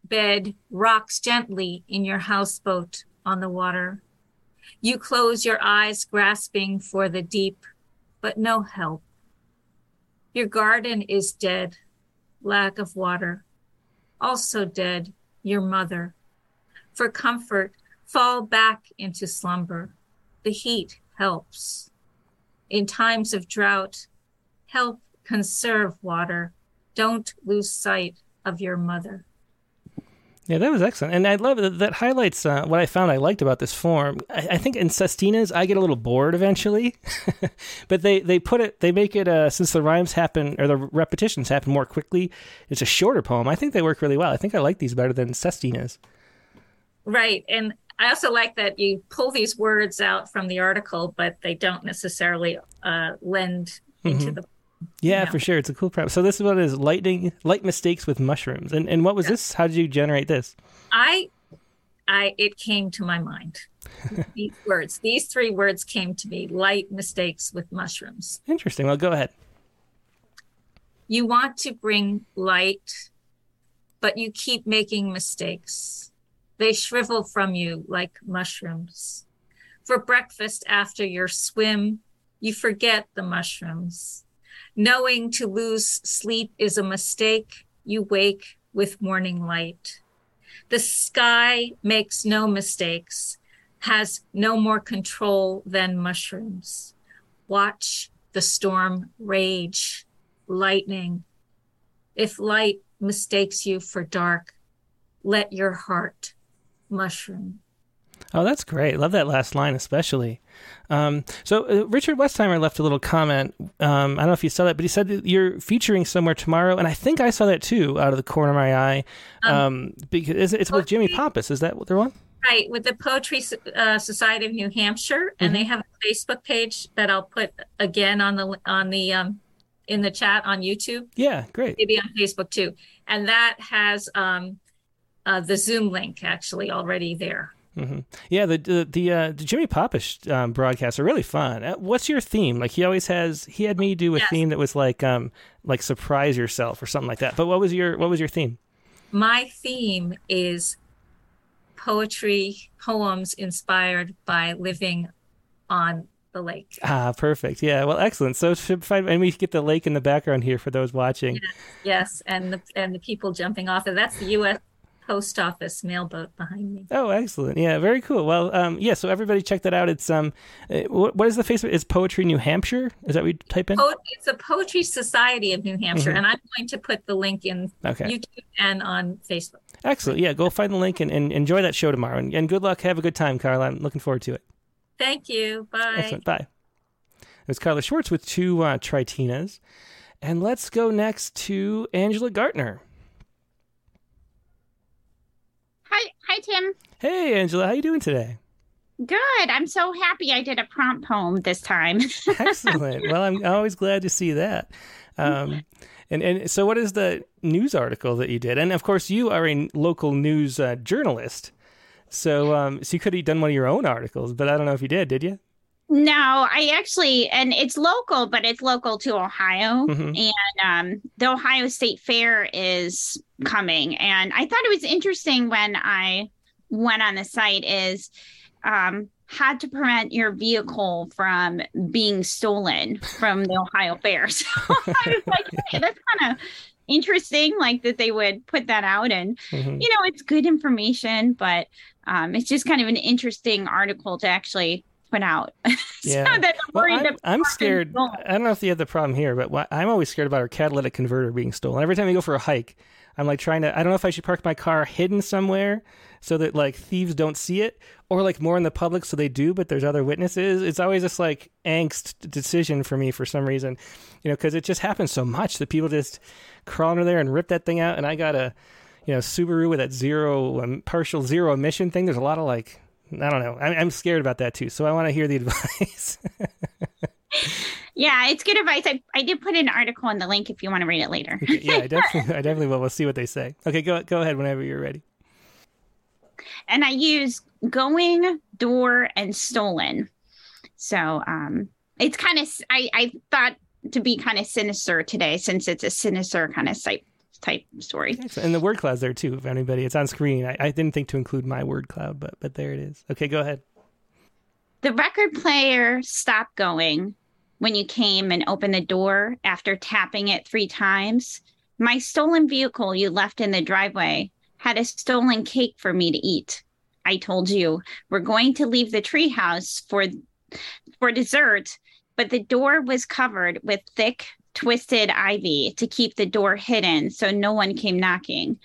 bed rocks gently in your houseboat on the water. You close your eyes, grasping for the deep, but no help. Your garden is dead, lack of water. Also dead, your mother. For comfort, fall back into slumber. The heat helps. In times of drought, help conserve water. Don't lose sight of your mother. Yeah, that was excellent, and I love that. That highlights uh, what I found I liked about this form. I, I think in Sestinas, I get a little bored eventually, [LAUGHS] but they they put it, they make it uh, since the rhymes happen or the repetitions happen more quickly. It's a shorter poem. I think they work really well. I think I like these better than Sestinas. Right, and I also like that you pull these words out from the article, but they don't necessarily uh, lend into mm-hmm. the yeah, for sure. It's a cool prep. So this is what is lightning light mistakes with mushrooms. And and what was yeah. this? How did you generate this? I I it came to my mind. [LAUGHS] these words. These three words came to me. Light mistakes with mushrooms. Interesting. Well, go ahead. You want to bring light, but you keep making mistakes. They shrivel from you like mushrooms. For breakfast after your swim, you forget the mushrooms Knowing to lose sleep is a mistake, you wake with morning light. The sky makes no mistakes, has no more control than mushrooms. Watch the storm rage, lightning. If light mistakes you for dark, let your heart mushroom. Oh, that's great. Love that last line, especially. Um, so uh, Richard Westheimer left a little comment. Um, I don't know if you saw that, but he said that you're featuring somewhere tomorrow, and I think I saw that too out of the corner of my eye. Um, um because it's, with Jimmy Pappas. Is that what they're on? Right, with the Poetry uh, Society of New Hampshire, and mm-hmm. they have a Facebook page that I'll put again on the on the um, in the chat on YouTube. Yeah, great. Maybe on Facebook too, and that has um, uh, the Zoom link actually already there. Mm-hmm. Yeah, the the the, uh, the Jimmy Pappas um, broadcasts are really fun. Uh, what's your theme? Like he always has. He had me do a yes. theme that was like um like surprise yourself or something like that. But what was your what was your theme? My theme is poetry poems inspired by living on the lake. Ah, perfect. Yeah, well, excellent. So, find, and we get the lake in the background here for those watching. Yes, yes. and the and the people jumping off. And that's the U.S post office mailboat behind me. Oh, excellent! Yeah, very cool. Well, um, yeah. So everybody check that out. It's um, uh, what, what is the Facebook? It's Poetry New Hampshire. Is that what you type in? Po- it's a Poetry Society of New Hampshire, mm-hmm. and I'm going to put the link in okay. YouTube and on Facebook. Excellent. Yeah, go find the link and, and enjoy that show tomorrow. And, and good luck. Have a good time, Carla. I'm looking forward to it. Thank you. Bye. Excellent. Bye. It was Carla Schwartz with two uh, Tritinas. And let's go next to Angela Gartner. Hi, hi, Tim. Hey, Angela. How you doing today? Good. I'm so happy I did a prompt poem this time. [LAUGHS] Excellent. Well, I'm always glad to see that. Um, and and so, what is the news article that you did? And of course, you are a local news uh, journalist, so um, so you could have done one of your own articles, but I don't know if you did. Did you? No, I actually, and it's local, but it's local to Ohio. Mm-hmm. And um, the Ohio State Fair is coming. And I thought it was interesting when I went on the site is um, had to prevent your vehicle from being stolen from the Ohio Fair. [LAUGHS] So I was like, hey, that's kind of interesting, like that they would put that out. And, mm-hmm. you know, it's good information, but um, it's just kind of an interesting article to actually put out. [LAUGHS] Yeah. so I'm, well, I'm, I'm scared. I don't know if you have the problem here, but I'm always scared about our catalytic converter being stolen. Every time we go for a hike, I'm like trying to. I don't know if I should park my car hidden somewhere so that like thieves don't see it, or like more in the public so they do, but there's other witnesses. It's always this like angst decision for me for some reason, you know, because it just happens so much that people just crawl under there and rip that thing out, and I got a, you know, Subaru with that zero um, partial zero emission thing. There's a lot of like I don't know. I'm, I'm scared about that too. So I want to hear the [LAUGHS] advice. yeah, it's good advice. I, I did put an article in the link if you want to read it later. okay, yeah, I [LAUGHS] definitely, I definitely will. We'll see what they say. Okay, go go ahead whenever you're ready. and I use going, door, and stolen. So um, it's kind of I I thought to be kind of sinister today since it's a sinister kind of type type story. And the word cloud's there too. If anybody, it's on screen. I, I didn't think to include my word cloud, but but there it is. Okay, go ahead. The record player stopped going when you came and opened the door after tapping it three times. My stolen vehicle you left in the driveway had a stolen cake for me to eat. I told you we're going to leave the treehouse for for dessert, but the door was covered with thick twisted ivy to keep the door hidden so no one came knocking.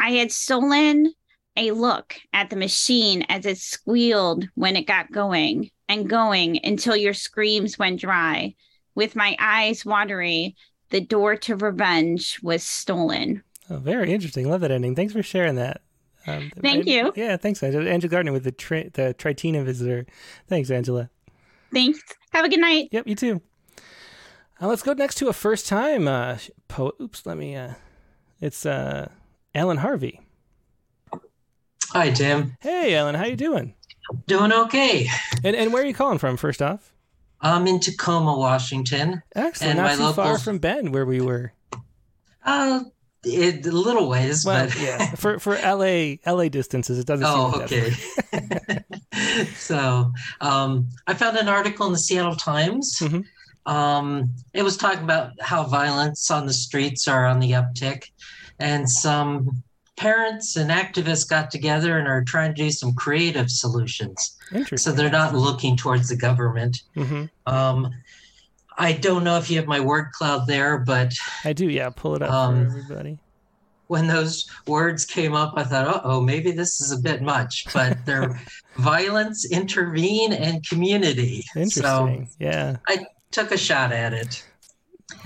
I had stolen a look at the machine as it squealed when it got going and going until your screams went dry. With my eyes watery, the door to revenge was stolen. Oh, very interesting. Love that ending. Thanks for sharing that. Um, Thank you. Yeah, thanks, Angela. Angela Gartner with the tri- the Tritina visitor. Thanks, Angela. Thanks. Have a good night. Yep, you too. Uh, let's go next to a first time uh, poet. Oops, let me. Uh, it's uh, Alan Harvey. Hi, Tim. Hey, Alan. How you doing? Doing okay. And and where are you calling from? First off, I'm in Tacoma, Washington. Excellent. Not too local... far from Bend, where we were. Uh, it, a little ways, well, but yeah, [LAUGHS] for for LA LA distances, it doesn't. Oh, okay. [LAUGHS] so, um, I found an article in the Seattle Times. Mm-hmm. Um, it was talking about how violence on the streets are on the uptick, and some parents and activists got together and are trying to do some creative solutions. So they're not looking towards the government. Mm-hmm. Um, I don't know if you have my word cloud there, but I do. Yeah, pull it up um, for everybody. When those words came up, I thought, oh, maybe this is a bit much. But they're [LAUGHS] violence, intervene, and community. Interesting. So yeah. I took a shot at it.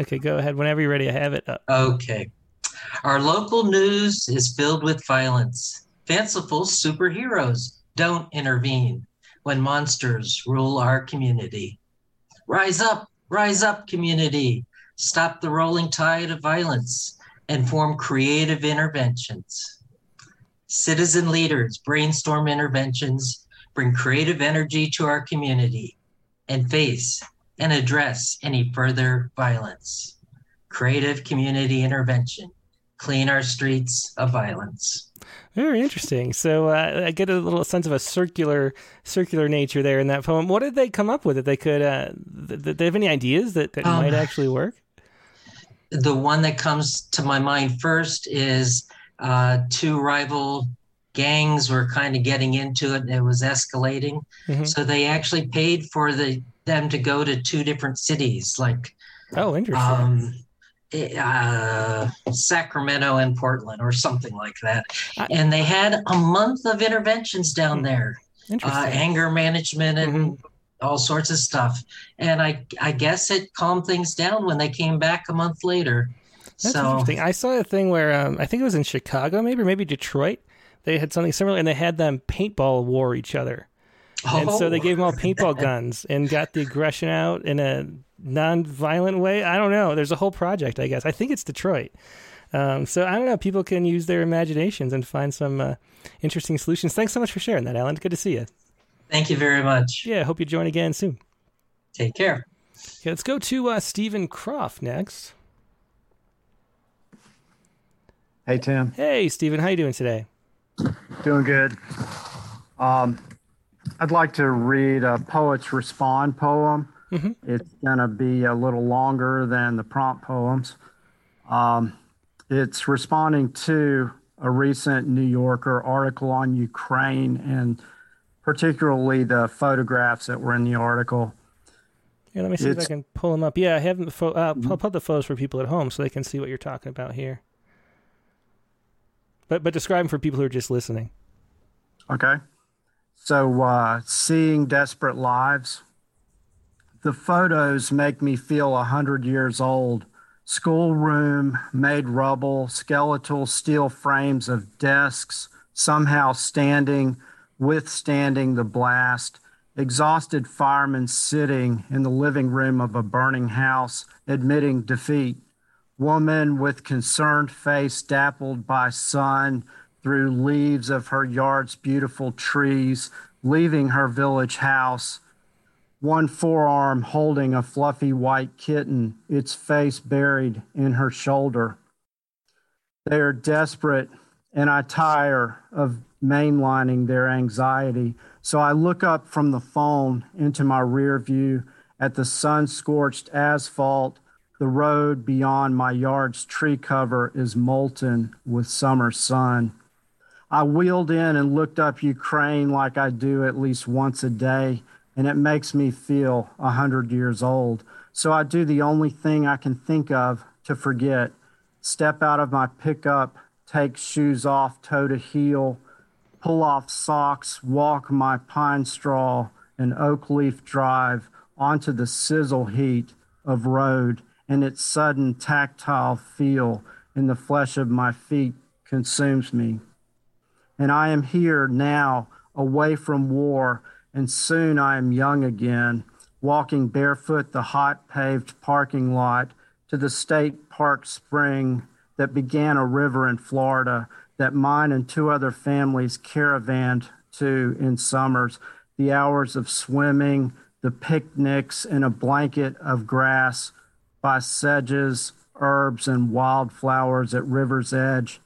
Okay, go ahead. Whenever you're ready, I have it up. Okay. Our local news is filled with violence. Fanciful superheroes don't intervene when monsters rule our community. Rise up, rise up, community. Stop the rolling tide of violence and form creative interventions. Citizen leaders brainstorm interventions, bring creative energy to our community, and face and address any further violence. Creative community intervention. Clean our streets of violence. Very interesting. So uh, I get a little sense of a circular, circular nature there in that poem. What did they come up with? That they could, uh, th- they have any ideas that, that um, might actually work? The one that comes to my mind first is uh, two rival gangs were kind of getting into it and it was escalating. Mm-hmm. So they actually paid for the them to go to two different cities, like oh, interesting. Um, uh, Sacramento and Portland or something like that. I, and they had a month of interventions down hmm. there, uh, anger management and mm-hmm. all sorts of stuff. And I, I guess it calmed things down when they came back a month later. That's so, interesting. I saw a thing where um, I think it was in Chicago, maybe, or maybe Detroit. They had something similar, and they had them paintball war each other. Oh. And so they gave them all paintball [LAUGHS] guns and got the aggression out in a non-violent way. I don't know. There's a whole project, I guess. I think it's Detroit. Um, so I don't know. People can use their imaginations and find some uh, interesting solutions. Thanks so much for sharing that, Alan. Good to see you. Thank you very much. Yeah, hope you join again soon. Take care. Okay, let's go to uh, Stephen Croft next. Hey, Tim. Hey, Stephen. How you doing today? Doing good. Um, I'd like to read a Poets Respond poem. Mm-hmm. It's going to be a little longer than the prompt poems. Um, it's responding to a recent New Yorker article on Ukraine and particularly the photographs that were in the article. Yeah, let me see it's, if I can pull them up. Yeah, I have the fo- uh. I'll put the photos for people at home so they can see what you're talking about here. But but describe them for people who are just listening. Okay. So, uh, seeing desperate lives, the photos make me feel a hundred years old. Schoolroom made rubble, skeletal steel frames of desks somehow standing, withstanding the blast. Exhausted firemen sitting in the living room of a burning house, admitting defeat. Woman with concerned face dappled by sun, through leaves of her yard's beautiful trees, leaving her village house, one forearm holding a fluffy white kitten, its face buried in her shoulder. They are desperate, and I tire of mainlining their anxiety. So I look up from the phone into my rear view at the sun scorched asphalt. The road beyond my yard's tree cover is molten with summer sun. I wheeled in and looked up Ukraine like I do at least once a day, and it makes me feel a hundred years old. So I do the only thing I can think of to forget step out of my pickup, take shoes off toe to heel, pull off socks, walk my pine straw and oak leaf drive onto the sizzle heat of road and its sudden tactile feel in the flesh of my feet consumes me. And I am here now, away from war, and soon I am young again, walking barefoot the hot paved parking lot to the state park spring that began a river in Florida that mine and two other families caravanned to in summers. The hours of swimming, the picnics in a blanket of grass by sedges, herbs, and wildflowers at river's edge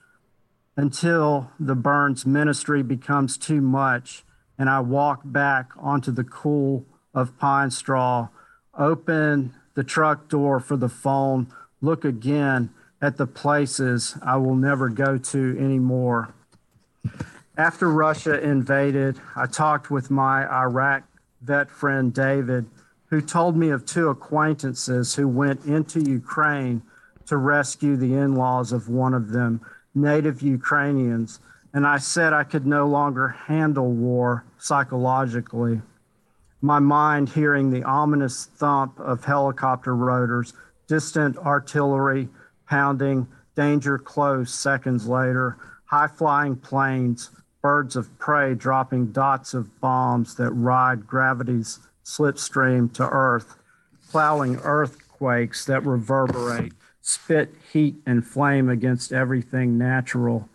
until the Burns ministry becomes too much and I walk back onto the cool of pine straw, open the truck door for the phone, look again at the places I will never go to anymore. After Russia invaded, I talked with my Iraq vet friend David, who told me of two acquaintances who went into Ukraine to rescue the in laws of one of them, native Ukrainians. And I said I could no longer handle war psychologically. My mind hearing the ominous thump of helicopter rotors, distant artillery, pounding, danger close seconds later, high flying planes, birds of prey dropping dots of bombs that ride gravity's slipstream to earth, plowing earthquakes that reverberate, spit heat and flame against everything natural.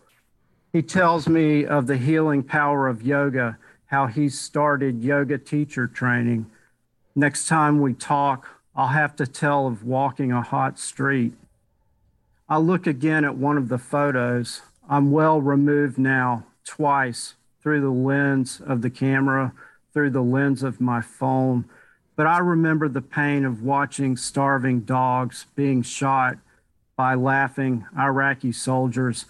He tells me of the healing power of yoga, how he started yoga teacher training. Next time we talk, I'll have to tell of walking a hot street I look again at one of the photos. I'm well removed now, twice, through the lens of the camera, through the lens of my phone. But I remember the pain of watching starving dogs being shot by laughing Iraqi soldiers,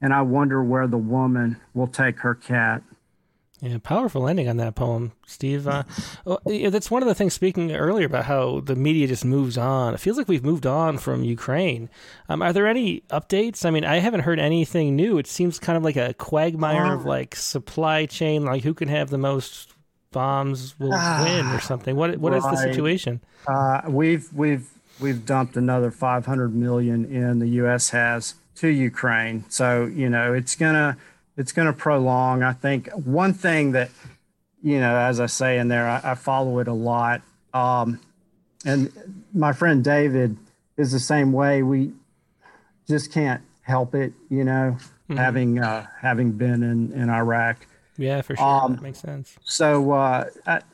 and I wonder where the woman will take her cat. Yeah, powerful ending on that poem, Steve. Uh, well, that's one of the things. Speaking earlier about how the media just moves on, it feels like we've moved on from Ukraine. Um, are there any updates? I mean, I haven't heard anything new. It seems kind of like a quagmire of like supply chain, like who can have the most bombs will ah, win or something. What what right. is the situation? Uh, we've we've we've dumped another 500 million in the U.S. has to Ukraine, so you know it's gonna it's going to prolong. I think one thing that, you know, as I say in there, I, I follow it a lot. Um, and my friend David is the same way. We just can't help it, you know, mm-hmm. having uh, having been in in Iraq. Yeah, for sure. Um, that makes sense. So uh,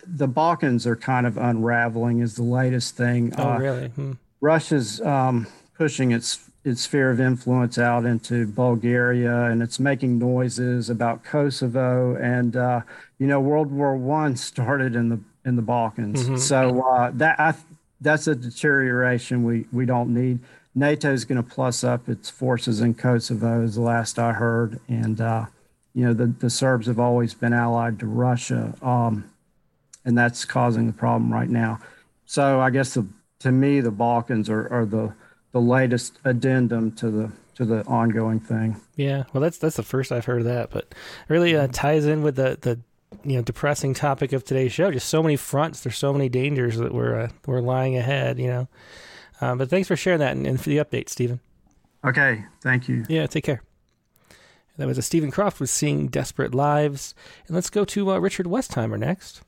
the Balkans are kind of unraveling. Is the latest thing. Oh, uh, really? Hmm. Russia's um, pushing its its sphere of influence out into Bulgaria, and it's making noises about Kosovo. And uh, you know, World War One started in the in the Balkans, mm-hmm. so uh, that I, that's a deterioration we we don't need. NATO is going to plus up its forces in Kosovo, is the last I heard, and uh, you know the the Serbs have always been allied to Russia, um, and that's causing the problem right now. So I guess the, to me the Balkans are, are the the latest addendum to the to the ongoing thing. Yeah, well, that's that's the first I've heard of that, but really uh, ties in with the the you know depressing topic of today's show. Just so many fronts. There's so many dangers that we're uh, we're lying ahead. You know, um, but thanks for sharing that and, and for the update, Stephen. Okay, thank you. Yeah, take care. That was a Stephen Croft with Seeing Desperate Lives, and let's go to uh, Richard Westheimer next.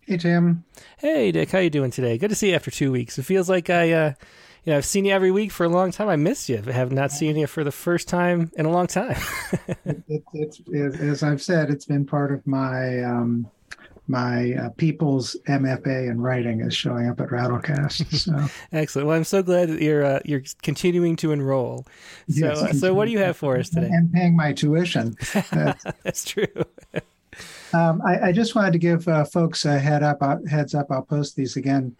Hey, Tim. Hey, Dick. How you doing today? Good to see you after two weeks. It feels like I, uh, you know, I've seen you every week for a long time. I miss you. I have not seen you for the first time in a long time. [LAUGHS] it, it, it's, as I've said, it's been part of my um, my uh, people's MFA in writing is showing up at Rattlecast. So [LAUGHS] excellent. Well, I'm so glad that you're uh, you're continuing to enroll. So, yes, uh, so what do you have for us today? I'm paying my tuition. That's, [LAUGHS] That's true. [LAUGHS] um, I, I, just wanted to give uh, folks a head up. Uh, heads up. I'll post these again.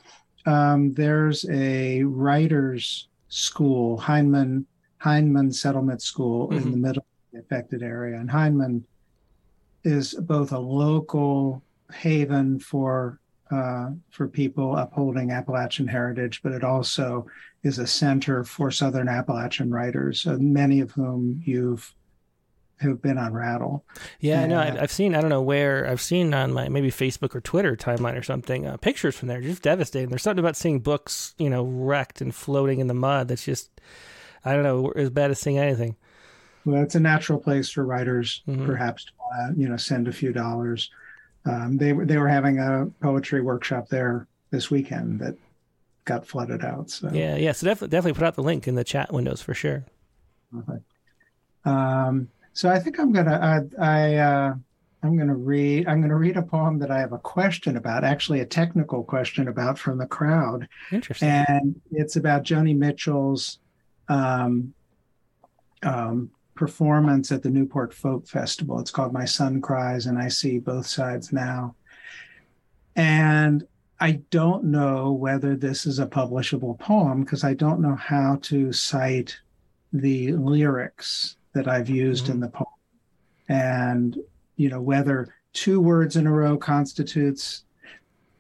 Um, there's a writers' school, Hindman Hindman Settlement School, mm-hmm. in the middle of the affected area, and Hindman is both a local haven for uh, for people upholding Appalachian heritage, but it also is a center for Southern Appalachian writers, uh, many of whom you've who've been on Rattle. Yeah, and, no, I've, I've, seen. I don't know where I've seen on my maybe Facebook or Twitter timeline or something uh, pictures from there. Just devastating. There's something about seeing books, you know, wrecked and floating in the mud. That's just, I don't know, as bad as seeing anything. Well, it's a natural place for writers, mm-hmm. perhaps, to, uh, you know, send a few dollars um, they were they were having a poetry workshop there this weekend that got flooded out. So yeah, yeah. So definitely definitely put out the link in the chat windows for sure. Okay. Um, so I think I'm gonna I, I uh, I'm gonna read I'm gonna read a poem that I have a question about, actually a technical question about from the crowd. Interesting. And it's about Joni Mitchell's um, um, performance at the Newport Folk Festival. It's called My Son Cries, and I see both sides now. And I don't know whether this is a publishable poem because I don't know how to cite the lyrics that I've used mm-hmm. in the poem. And, you know, whether two words in a row constitutes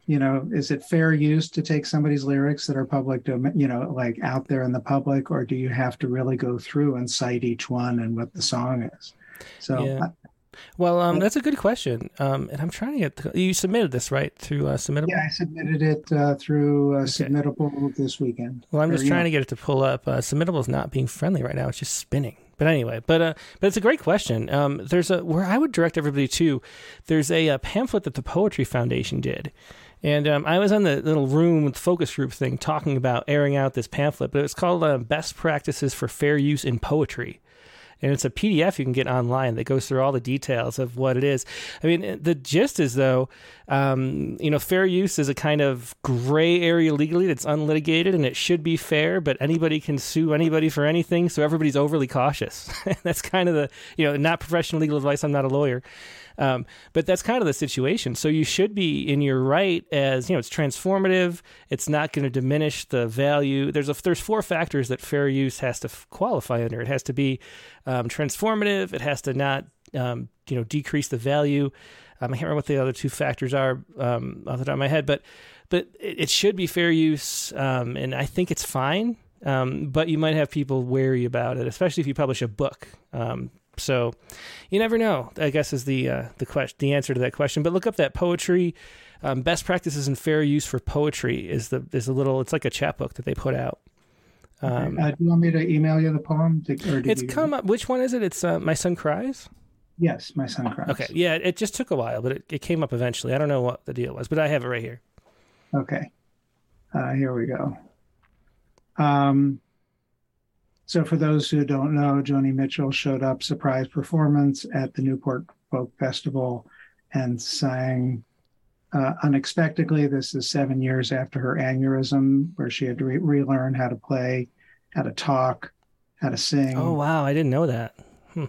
you know, is it fair use to take somebody's lyrics that are public domain, you know, like out there in the public, or do you have to really go through and cite each one and what the song is? So, yeah. I, well, um, that's a good question. Um, and I'm trying to get the, you submitted this right through uh, Submittable. Yeah, I submitted it uh, through uh, okay. Submittable this weekend. Well, I'm just trying to get it to pull up. Uh, Submittable is not being friendly right now; it's just spinning. But anyway, but uh, but it's a great question. Um, there's a where I would direct everybody to. There's a, a pamphlet that the Poetry Foundation did, and um, I was on the little room with focus group thing talking about airing out this pamphlet, but it's called uh, Best Practices for Fair Use in Poetry. And it's a PDF you can get online that goes through all the details of what it is. I mean, the gist is, though, um, you know, fair use is a kind of gray area legally that's unlitigated and it should be fair, but anybody can sue anybody for anything. So everybody's overly cautious. [LAUGHS] that's kind of the, you know, not professional legal advice. I'm not a lawyer. Um, but that's kind of the situation. So you should be in your right as you know it's transformative. It's not going to diminish the value. There's a there's four factors that fair use has to qualify under. It has to be um, transformative. It has to not um, you know decrease the value. Um, I can't remember what the other two factors are um, off the top of my head, but but it, it should be fair use, um, and I think it's fine. Um, but you might have people wary about it, especially if you publish a book. Um, so you never know. I guess is the uh, the question, the answer to that question. But look up that poetry. Um, best practices and fair use for poetry is the is a little. It's like a chapbook that they put out. Um, uh, do you want me to email you the poem? To, it's you... come up. Which one is it? It's uh, my son cries. Yes, my son cries. Okay, yeah, it just took a while, but it, it came up eventually. I don't know what the deal was, but I have it right here. Okay, uh, here we go. Um, so, for those who don't know, Joni Mitchell showed up surprise performance at the Newport Folk Festival and sang uh, unexpectedly. This is seven years after her aneurysm, where she had to re- relearn how to play, how to talk, how to sing. Oh wow, I didn't know that. Hmm.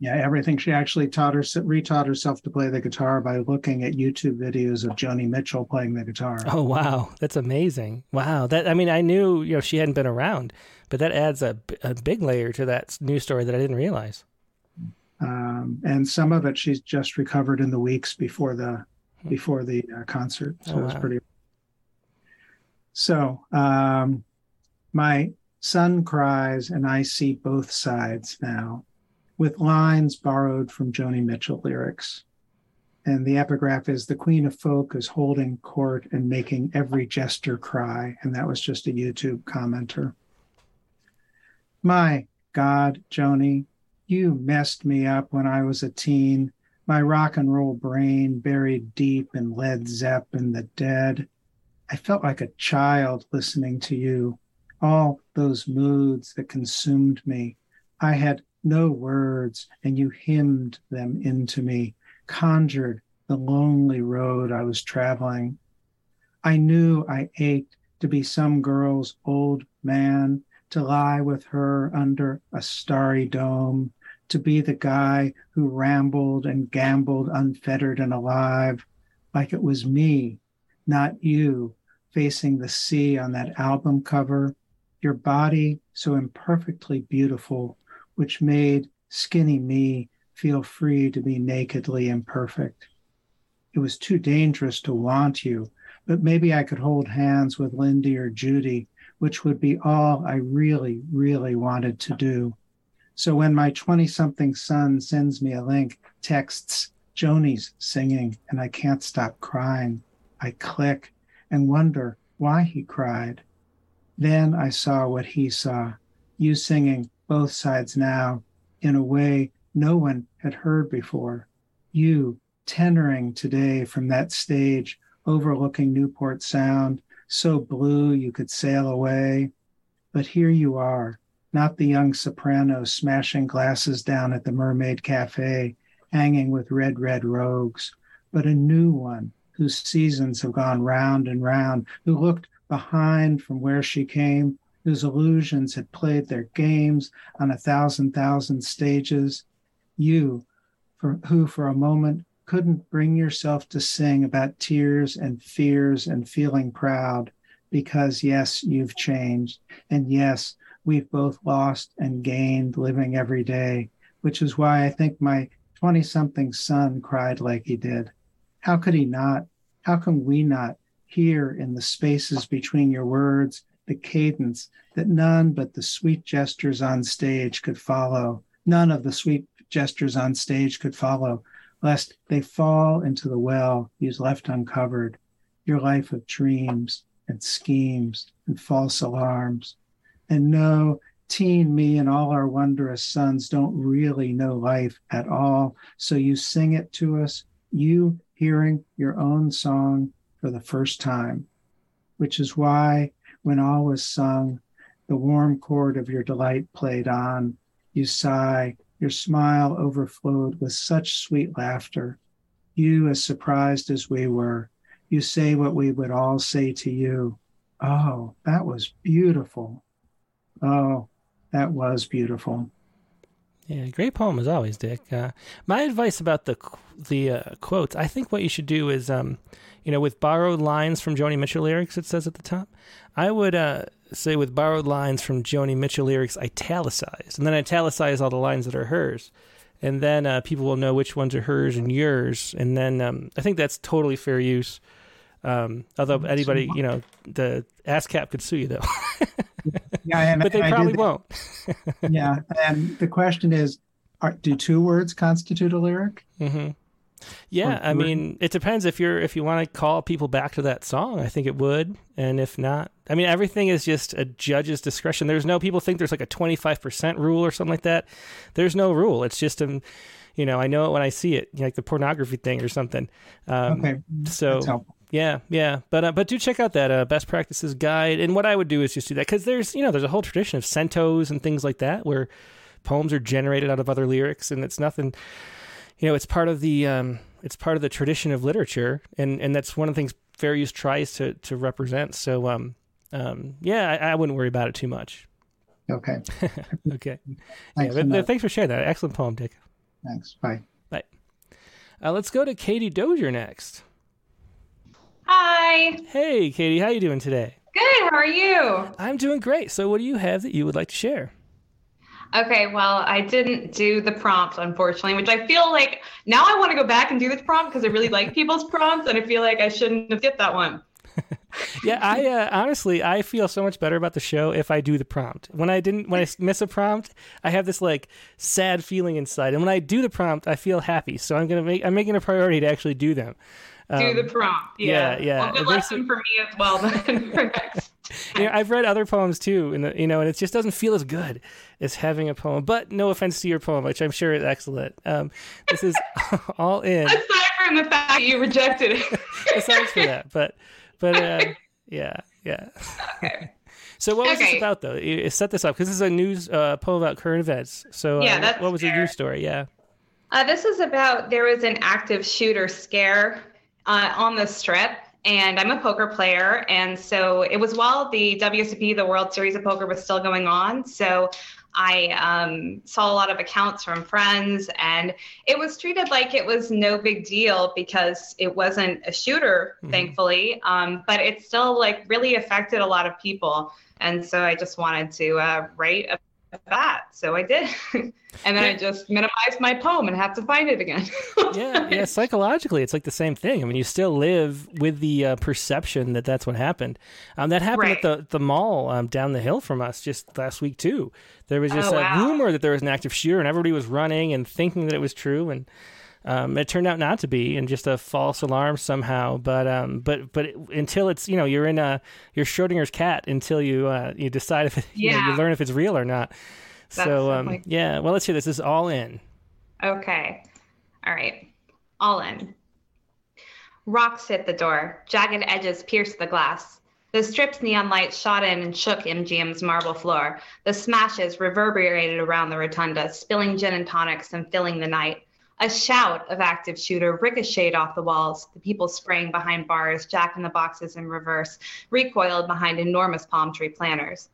Yeah, everything. She actually taught her retaught herself to play the guitar by looking at YouTube videos of Joni Mitchell playing the guitar. Oh wow, that's amazing! Wow, that I mean, I knew you know she hadn't been around, but that adds a, a big layer to that news story that I didn't realize. Um, and some of it she's just recovered in the weeks before the hmm. before the uh, concert, so oh, wow. it's pretty. So um, my son cries, and I see both sides now, with lines borrowed from Joni Mitchell lyrics. And the epigraph is the Queen of Folk is holding court and making every jester cry. And that was just a YouTube commenter. My God, Joni, you messed me up when I was a teen, My rock and roll brain buried deep in Led Zeppelin, and the dead. I felt like a child listening to you, all those moods that consumed me. I had no words, and you hymned them into me, conjured the lonely road I was traveling. I knew I ached to be some girl's old man, to lie with her under a starry dome, to be the guy who rambled and gambled unfettered and alive, like it was me, not you, facing the sea on that album cover, your body so imperfectly beautiful, which made skinny me feel free to be nakedly imperfect. It was too dangerous to want you, but maybe I could hold hands with Lindy or Judy, which would be all I really, really wanted to do. So when my 20 something son sends me a link, texts, Joni's singing, and I can't stop crying, I click and wonder why he cried. Then I saw what he saw you singing both sides now in a way no one had heard before. You tenoring today from that stage overlooking Newport Sound, so blue you could sail away. But here you are, not the young soprano smashing glasses down at the Mermaid Cafe, hanging with red, red rogues, but a new one whose seasons have gone round and round, who looked behind from where she came, whose illusions had played their games on a thousand thousand stages. You, for, who for a moment couldn't bring yourself to sing about tears and fears and feeling proud because, yes, you've changed. And yes, we've both lost and gained living every day, which is why I think my 20 something son cried like he did. How could he not? How can we not hear in the spaces between your words the cadence that none but the sweet gestures on stage could follow? None of the sweet gestures on stage could follow, lest they fall into the well you've left uncovered, your life of dreams and schemes and false alarms. And no, teen me and all our wondrous sons don't really know life at all. So you sing it to us, you hearing your own song for the first time, which is why when all was sung, the warm chord of your delight played on, you sigh, your smile overflowed with such sweet laughter. You, as surprised as we were, you say what we would all say to you. Oh, that was beautiful. Oh, that was beautiful. Yeah, great poem as always, Dick. Uh, my advice about the the uh, quotes, I think what you should do is, um, you know, with borrowed lines from Joni Mitchell lyrics, it says at the top, I would uh, say with borrowed lines from Joni Mitchell lyrics, italicize, and then italicize all the lines that are hers, and then uh, people will know which ones are hers and yours, and then um, I think that's totally fair use. Um, although anybody, you know, the ASCAP could sue you though. [LAUGHS] yeah, and, but they and probably won't. yeah, and the question is, are, do two words constitute a lyric? Mm-hmm. Yeah, I mean, it depends if you're if you want to call people back to that song. I think it would, and if not, I mean, everything is just a judge's discretion. There's no people think there's like a 25 percent rule or something like that. There's no rule. It's just a, you know, I know it when I see it, like the pornography thing or something. Um, okay, so yeah, yeah, but uh, but do check out that uh, best practices guide. And what I would do is just do that because there's you know there's a whole tradition of centos and things like that where poems are generated out of other lyrics, and it's nothing. You know, it's part of the um, it's part of the tradition of literature, and and that's one of the things fair use tries to to represent. So um, um yeah, I, I wouldn't worry about it too much. Okay. [LAUGHS] okay. Thanks, yeah, but, thanks for sharing that. Excellent poem, Dick. Thanks. Bye. Bye. Uh, let's go to Katie Dozier next. Hi. Hey, Katie, how you doing today? Good. How are you? I'm doing great. So, what do you have that you would like to share? Okay, well, I didn't do the prompt, unfortunately, which I feel like now I want to go back and do this prompt because I really like people's prompts, and I feel like I shouldn't have skipped that one. [LAUGHS] yeah, I uh, honestly I feel so much better about the show if I do the prompt. When I didn't, when I miss a prompt, I have this like sad feeling inside, and when I do the prompt, I feel happy. So I'm gonna make I'm making a priority to actually do them. Um, do the prompt. Yeah, yeah. yeah. Well, good lesson for me as well then [LAUGHS] for next. You know, I've read other poems too, and you know, and it just doesn't feel as good as having a poem. But no offense to your poem, which I'm sure is excellent. Um, this is [LAUGHS] all in. Aside from the fact that you rejected it. [LAUGHS] Aside from that, but but uh, yeah, yeah. Okay. [LAUGHS] So what was okay. this about though? You set this up because this is a news uh, poem about current events. So uh, yeah, that's what was fair. the news story? Yeah. Uh, this is about there was an active shooter scare uh, on the strip, and I'm a poker player, and so it was while the WSOP, the World Series of Poker, was still going on. So I um, saw a lot of accounts from friends, and it was treated like it was no big deal because it wasn't a shooter, mm-hmm. thankfully. Um, but it still like really affected a lot of people, and so I just wanted to uh, write that. So I did. [LAUGHS] and then yeah. I just minimized my poem and have to find it again. [LAUGHS] yeah, yeah. Psychologically, it's like the same thing. I mean, you still live with the uh, perception that that's what happened. Um, that happened right. at the the mall um, down the hill from us just last week too. There was just oh, a wow. rumor that there was an active shooter, and everybody was running and thinking that it was true, and um, it turned out not to be, and just a false alarm somehow. But um, but but until it's you know you're in a you're Schrodinger's cat until you uh, you decide if it, yeah. you, know, you learn if it's real or not. That's so um, yeah, well let's hear this. This is all in. Okay, all right, all in. Rocks hit the door. Jagged edges pierced the glass. The strip's neon light shot in and shook MGM's marble floor. The smashes reverberated around the rotunda, spilling gin and tonics and filling the night. A shout of active shooter ricocheted off the walls, the people sprang behind bars, jack in the boxes in reverse, recoiled behind enormous palm tree planters.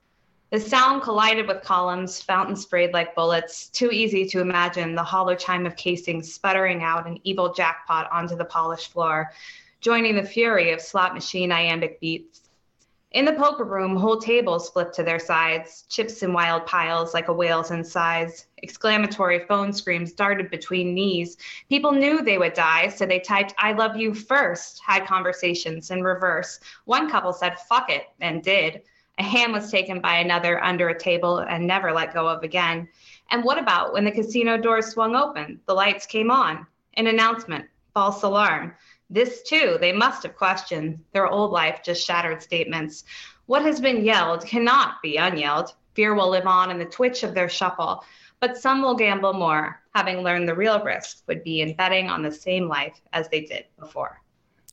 The sound collided with columns, fountain sprayed like bullets, too easy to imagine the hollow chime of casings sputtering out an evil jackpot onto the polished floor, joining the fury of slot machine iambic beats. In the poker room, whole tables flipped to their sides, chips in wild piles like a whale's insides. Exclamatory phone screams darted between knees. People knew they would die, so they typed, I love you first, had conversations in reverse. One couple said, fuck it, and did. A hand was taken by another under a table and never let go of again. And what about when the casino doors swung open? The lights came on. An announcement, false alarm. This, too, they must have questioned. Their old life just shattered statements. What has been yelled cannot be unyelled. Fear will live on in the twitch of their shuffle. But some will gamble more, having learned the real risk would be in betting on the same life as they did before.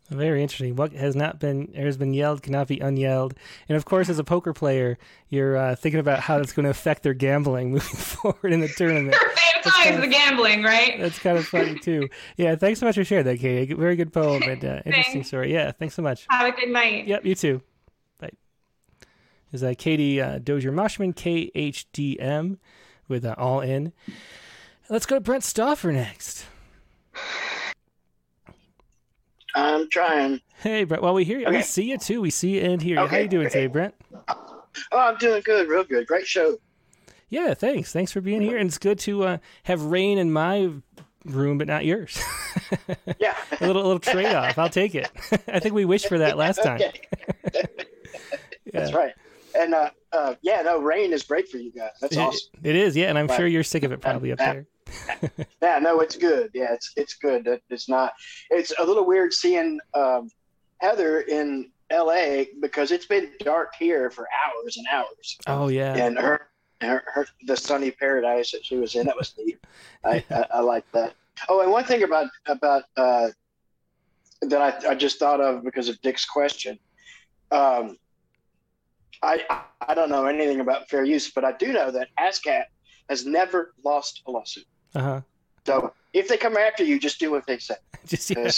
Very interesting. What has not been has been yelled cannot be unyelled. And of course, as a poker player, you're uh, thinking about how that's going to affect their gambling [LAUGHS] moving forward in the tournament. [LAUGHS] it's always of, the gambling, right? That's kind of funny too. Yeah, thanks so much for sharing that, Katie. Very good poem and uh, [LAUGHS] interesting story. Yeah, thanks so much. Have a good night. Yep, you too. Bye. Is that Katie uh, Dozier Moshman, KHDM, with uh, All In. Let's go to Brent Stauffer next. I'm trying. Hey, Brent. Well, we hear you. Okay. We see you too. We see you and hear you. Okay. How you doing okay. today, Brent? Oh, I'm doing good. Real good. Great show. Yeah, thanks. Thanks for being here. And it's good to uh, have rain in my room, but not yours. [LAUGHS] yeah. a little, little trade off. I'll take it. [LAUGHS] I think we wished for that last [LAUGHS] time. yeah. That's right. And uh, uh, yeah, no, rain is great for you guys. That's it, awesome. It is, yeah, and I'm sure you're sick of it probably up there. yeah, no, it's good. Yeah, it's it's good. It's not. It's a little weird seeing um, Heather in L.A. because it's been dark here for hours and hours. Oh yeah, and her, her, her the sunny paradise that she was in that was neat. I, I, I like that. Oh, and one thing about about uh, that I, I just thought of because of Dick's question. Um, I I don't know anything about fair use, but I do know that ASCAP has never lost a lawsuit. Uh huh. So if they come after you, just do what they say. [LAUGHS] just yeah.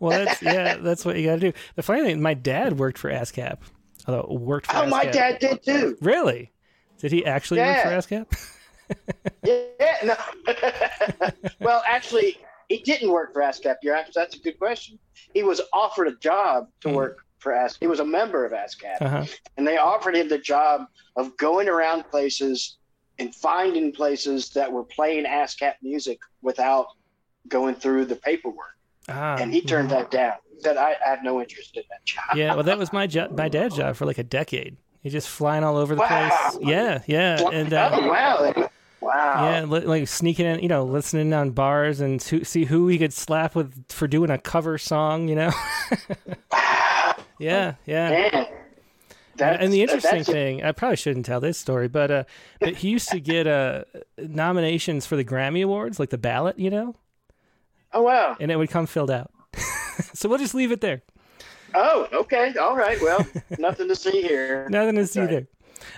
Well, that's [LAUGHS] yeah, that's what you got to do. The funny thing, my dad worked for ASCAP. Although worked for. Oh, ASCAP. my dad did too. Really? Did he actually yeah. work for ASCAP? [LAUGHS] yeah. No. [LAUGHS] well, actually, he didn't work for ASCAP. You're actually, that's a good question. He was offered a job to mm. work for ASCAP. He was a member of ASCAP, uh-huh. and they offered him the job of going around places and finding places that were playing ASCAP music without going through the paperwork. Ah, and he turned that down. He said, I, I have no interest in that job. Yeah, well, that was my [LAUGHS] job, my dad's job for like a decade. He's just flying all over the wow. place. Yeah, yeah. And, uh, oh, wow. Wow. Yeah, like sneaking in, you know, listening on bars and to see who he could slap with for doing a cover song, you know? [LAUGHS] yeah, yeah. And the interesting thing, I probably shouldn't tell this story, but uh, but he used to get uh, nominations for the Grammy Awards, like the ballot, you know. Oh wow! And it would come filled out. [LAUGHS] so we'll just leave it there. Oh, okay, all right. Well, [LAUGHS] nothing to see here. nothing to see there.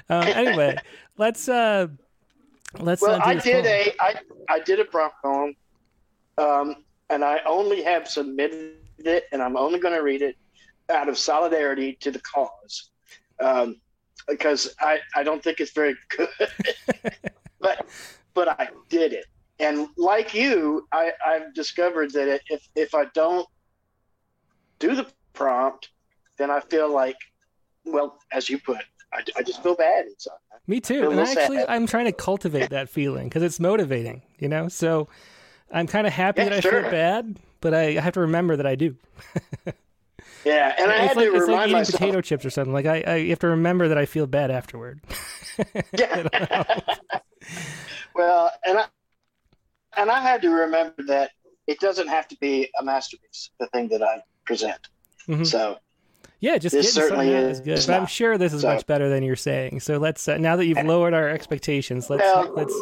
Um, anyway, [LAUGHS] let's uh, let's. Well, I did a I I did a prompt poem, um, and I only have submitted it, and I'm only going to read it out of solidarity to the cause um, because I, I don't think it's very good. [LAUGHS] but but I did it, and like you, I, I've discovered that if if I don't do the prompt, then I feel like, well, as you put, I, I just feel bad inside. Me too, and actually, sad. I'm trying to cultivate that feeling because it's motivating, you know. So I'm kind of happy yeah, that sure. I feel bad, but I have to remember that I do. Yeah, and I it's had like, to it's remind like eating myself. potato chips or something. Like I, I have to remember that I feel bad afterward. [LAUGHS] yeah. [LAUGHS] well, and I and I had to remember that it doesn't have to be a masterpiece. The thing that I present. Mm-hmm. So. Yeah, just this getting certainly is, is good. But I'm sure this is so, much better than you're saying. So let's uh, now that you've lowered our expectations, let's well, let's.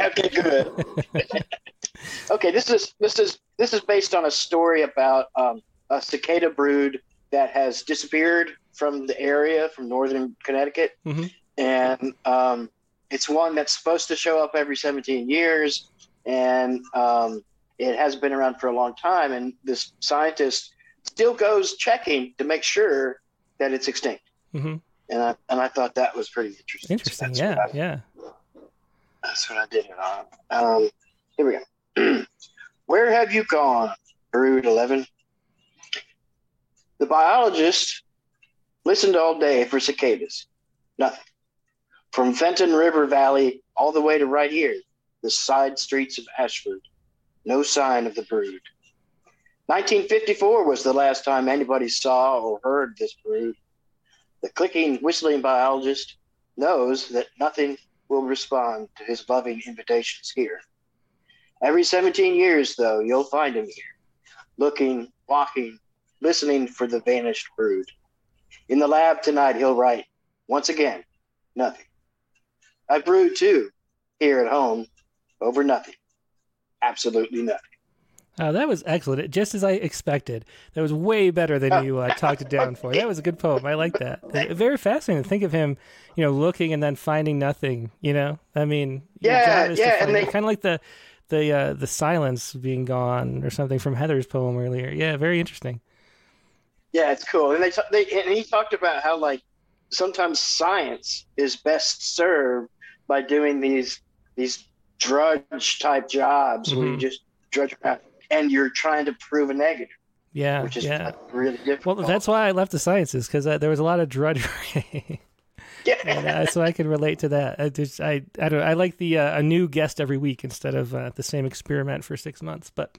Okay, good. [LAUGHS] okay, this is this is this is based on a story about um, a cicada brood that has disappeared from the area from northern Connecticut, mm-hmm. and um, it's one that's supposed to show up every 17 years, and um, it hasn't been around for a long time. And this scientist still goes checking to make sure that it's extinct. Mm-hmm. And I and I thought that was pretty interesting. Interesting, So yeah, I- yeah. That's what I did it on. Um, here we go. [CLEARS THROAT] Where have you gone, Brood 11? The biologist listened all day for cicadas. Nothing. From Fenton River Valley all the way to right here, the side streets of Ashford. No sign of the brood. 1954 was the last time anybody saw or heard this brood. The clicking, whistling biologist knows that nothing will respond to his loving invitations here. Every 17 years, though, you'll find him here, looking, walking, listening for the vanished brood. In the lab tonight, he'll write, once again, nothing. I brood too, here at home, over nothing. Absolutely nothing. Oh, that was excellent. Just as I expected. That was way better than you uh, talked it down for. That was a good poem. I like that. Very fascinating to think of him, you know, looking and then finding nothing. You know, I mean, your Yeah, job is yeah, and they- kind of like the the uh, the silence being gone or something from Heather's poem earlier. Yeah, very interesting. Yeah, it's cool. And they, ta- they and he talked about how like sometimes science is best served by doing these these drudge type jobs where you Mhm. just drudge around and you're trying to prove a negative, Yeah, which is yeah. really difficult. Well, that's why I left the sciences because uh, there was a lot of drudgery. [LAUGHS] yeah. and, uh, so I can relate to that. I just, I, I don't, I like the uh, a new guest every week instead of uh, the same experiment for six months. But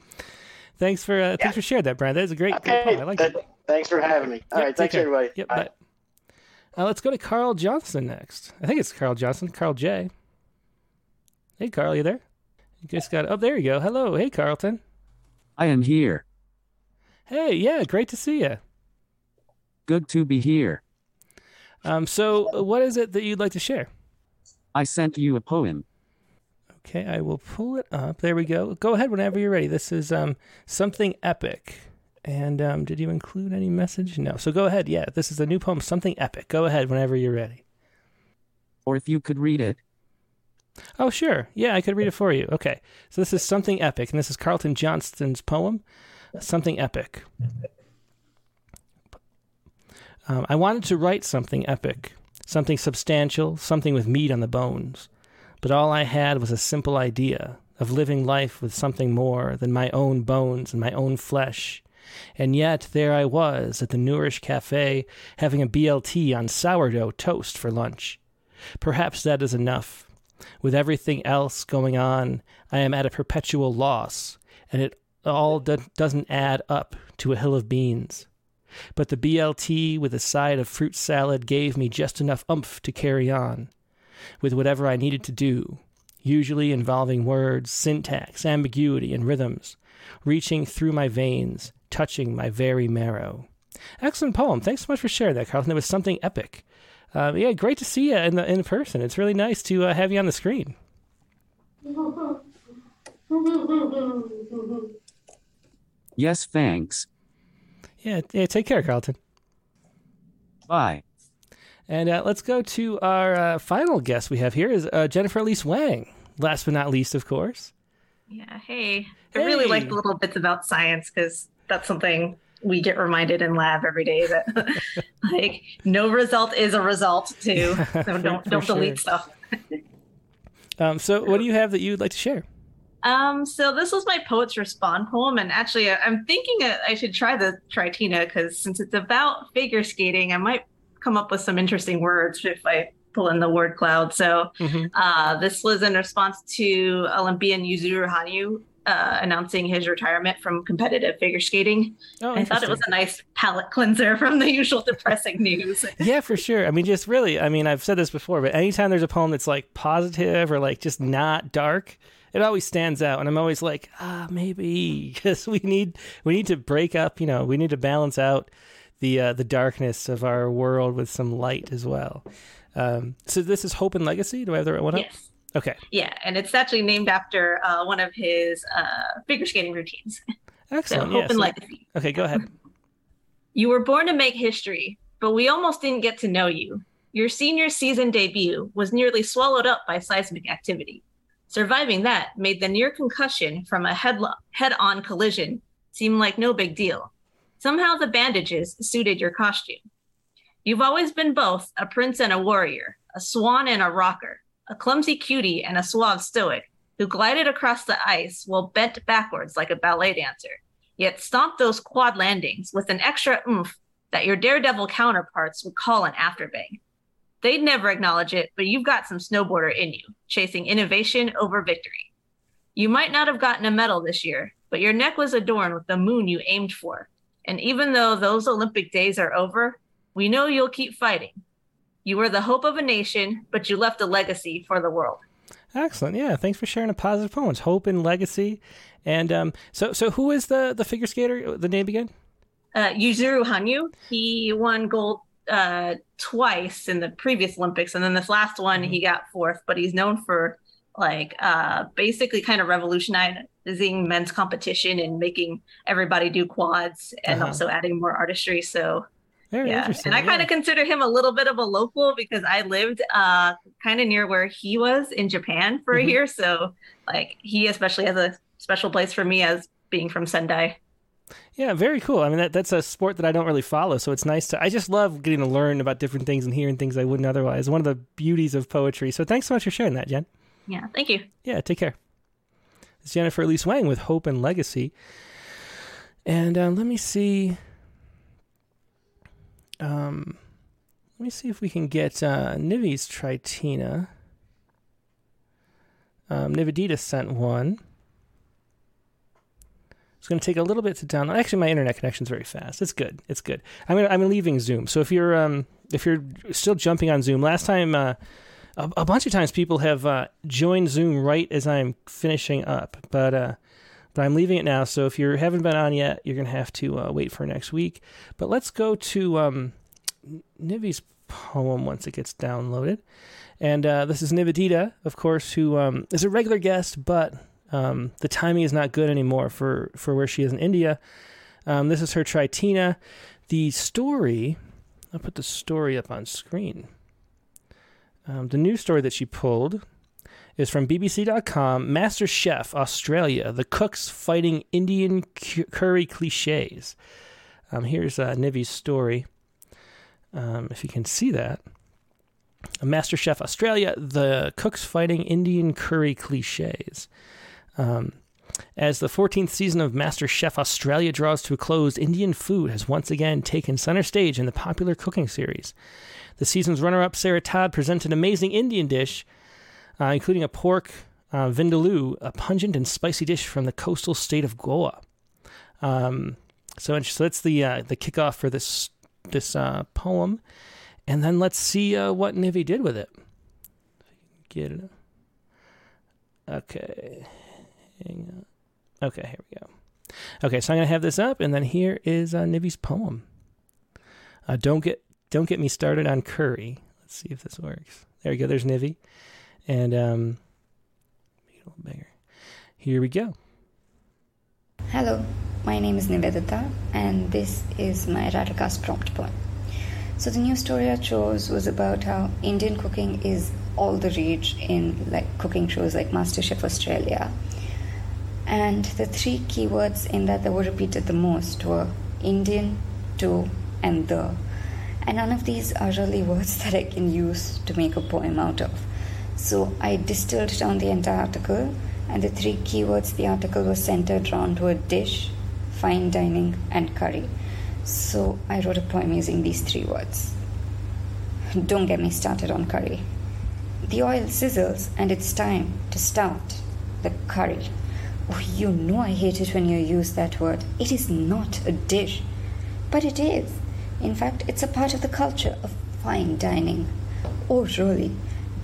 thanks for uh, thanks for sharing that, Brian. That was a great, great Okay, poem. I like it. Thanks for having me. All Yep, right, thanks care. everybody. Yep, Bye. bye. Uh, let's go to Carl Johnson next. I think it's Carl Johnson. Carl J. Hey, Carl, you there? You just got. Oh, there you go. Hello. Hey, Carlton. I am here. Hey, yeah, great to see you. Good to be here. Um, so uh, what is it that you'd like to share? I sent you a poem. Okay, I will pull it up. There we go. Go ahead whenever you're ready. This is um something epic. And um, did you include any message? No. So go ahead. Yeah, this is a new poem, something epic. Go ahead whenever you're ready. Or if you could read it. Oh, sure. Yeah, I could read it for you. Okay. So this is something epic, and this is Carlton Johnston's poem, something epic. Um, I wanted to write something epic, something substantial, something with meat on the bones. But all I had was a simple idea of living life with something more than my own bones and my own flesh. And yet there I was at the Nourish Cafe having a BLT on sourdough toast for lunch. Perhaps that is enough. With everything else going on, I am at a perpetual loss, and it all do- doesn't add up to a hill of beans. But the BLT with a side of fruit salad gave me just enough oomph to carry on with whatever I needed to do, usually involving words, syntax, ambiguity, and rhythms, reaching through my veins, touching my very marrow. Excellent poem. Thanks so much for sharing that, Carlton. It was something epic. Uh, yeah, great to see you in the in person. It's really nice to uh, have you on the screen. Yes, thanks. Yeah, yeah. Take care, Carlton. Bye. And uh, let's go to our uh, final guest we have here is uh, Jennifer Elise Wang. Last but not least, of course. Yeah. Hey, I really like the little bits about science because that's something we get reminded in lab every day that [LAUGHS] like no result is a result too. So don't for don't sure. delete stuff. Um, so, what do you have that you'd like to share? Um, so this was my poet's respond poem, and actually, I- I'm thinking uh, I should try the Tritina because since it's about figure skating, I might come up with some interesting words if I pull in the word cloud. So uh, this was in response to Olympian Yuzuru Hanyu uh, announcing his retirement from competitive figure skating. Oh, I thought it was a nice palate cleanser [LAUGHS] from the usual depressing news. [LAUGHS] yeah, for sure. I mean, just really, I mean, I've said this before, but anytime there's a poem that's like positive or like just not dark, it always stands out. And I'm always like, ah, maybe [LAUGHS] because we need we need to break up. You know, we need to balance out the uh, the darkness of our world with some light as well. Um, so this is hope and legacy. Do I have the right one up? Okay. Yeah, and it's actually named after uh, one of his uh, figure skating routines. [LAUGHS] Excellent. So, yeah, so- legacy. Okay, go ahead. [LAUGHS] You were born to make history, but we almost didn't get to know you. Your senior season debut was nearly swallowed up by seismic activity. Surviving that made the near concussion from a head on collision seem like no big deal. Somehow the bandages suited your costume. You've always been both a prince and a warrior, a swan and a rocker, a clumsy cutie and a suave stoic who glided across the ice while bent backwards like a ballet dancer, yet stomped those quad landings with an extra oomph that your daredevil counterparts would call an afterbang. They'd never acknowledge it, but you've got some snowboarder in you, chasing innovation over victory. You might not have gotten a medal this year, but your neck was adorned with the moon you aimed for. And even though those Olympic days are over, we know you'll keep fighting. You were the hope of a nation, but you left a legacy for the world. Excellent. Yeah, thanks for sharing a positive poem. It's hope and legacy. And um, so, so who is the the figure skater? The name again? Uh, Yuzuru Hanyu, he won gold uh, twice in the previous Olympics, and then this last one he got fourth. But he's known for like uh, basically kind of revolutionizing men's competition and making everybody do quads, and Uh-huh. also adding more artistry. So Very yeah, interesting. and I kind of consider him a little bit of a local because I lived uh, kind of near where he was in Japan for Mhm. a year. So like he especially has a special place for me as being from Sendai. Yeah, very cool. I mean, that that's a sport that I don't really follow, so it's nice to. I just love getting to learn about different things and hearing things I wouldn't otherwise. One of the beauties of poetry. So thanks so much for sharing that, Jen. Yeah, thank you. Yeah, take care. It's Jennifer Elise Wang with Hope and Legacy. And um, let me see. Um, let me see if we can get uh, Tritina. Um, Nivedita sent one. It's going to take a little bit to download. Actually, my internet connection's very fast. It's good. It's good. I'm I'm leaving Zoom. So if you're um, if you're still jumping on Zoom, last time uh, a, a bunch of times people have uh, joined Zoom right as I'm finishing up, but uh, but I'm leaving it now. So if you haven't been on yet, you're gonna have to uh, wait for next week. But let's go to um, poem once it gets downloaded, and uh, this is Nivedita, of course, who um, is a regular guest, but um, the timing is not good anymore for for where she is in India. Um, this is her Tritina. The story. I'll put the story up on screen. Um, the new story that she pulled is from BBC.com Master Chef Australia, the cooks fighting Indian curry cliches. Um, here's uh, story. Um, if you can see that. Master Chef Australia, the cooks fighting Indian curry cliches. Um, as the 14th season of Master Chef Australia draws to a close, Indian food has once again taken center stage in the popular cooking series. The season's runner up, Sarah Todd, presents an amazing Indian dish, uh, including a pork uh, vindaloo, a pungent and spicy dish from the coastal state of Goa. Um, so, so that's the uh, the kickoff for this this uh, poem, and then let's see uh, what Nivi did with it. Get it. Okay. Okay, here we go. Okay, so I'm to have this up, and then here is uh, poem. Uh, don't get don't get me started on curry. Let's see if this works. There we go. There's Nivi, and um, make it a little bigger. Here we go. Hello, my name is Nivedita, and this is my Rattlecast prompt poem. So the new story I chose was about how Indian cooking is all the rage in like cooking shows like MasterChef Australia. And the three keywords in that that were repeated the most were Indian, to, and the. And none of these are really words [LAUGHS] that I can use to make a poem out of. So I distilled down the entire article, and the three keywords the article was centered around were dish, fine dining, and curry. So I wrote a poem using these three words. Don't get me started on curry. The oil sizzles, and it's time to start the curry. Oh, you know I hate it when you use that word. It is not a dish, but it is. In fact, it's a part of the culture of fine dining. Oh, really?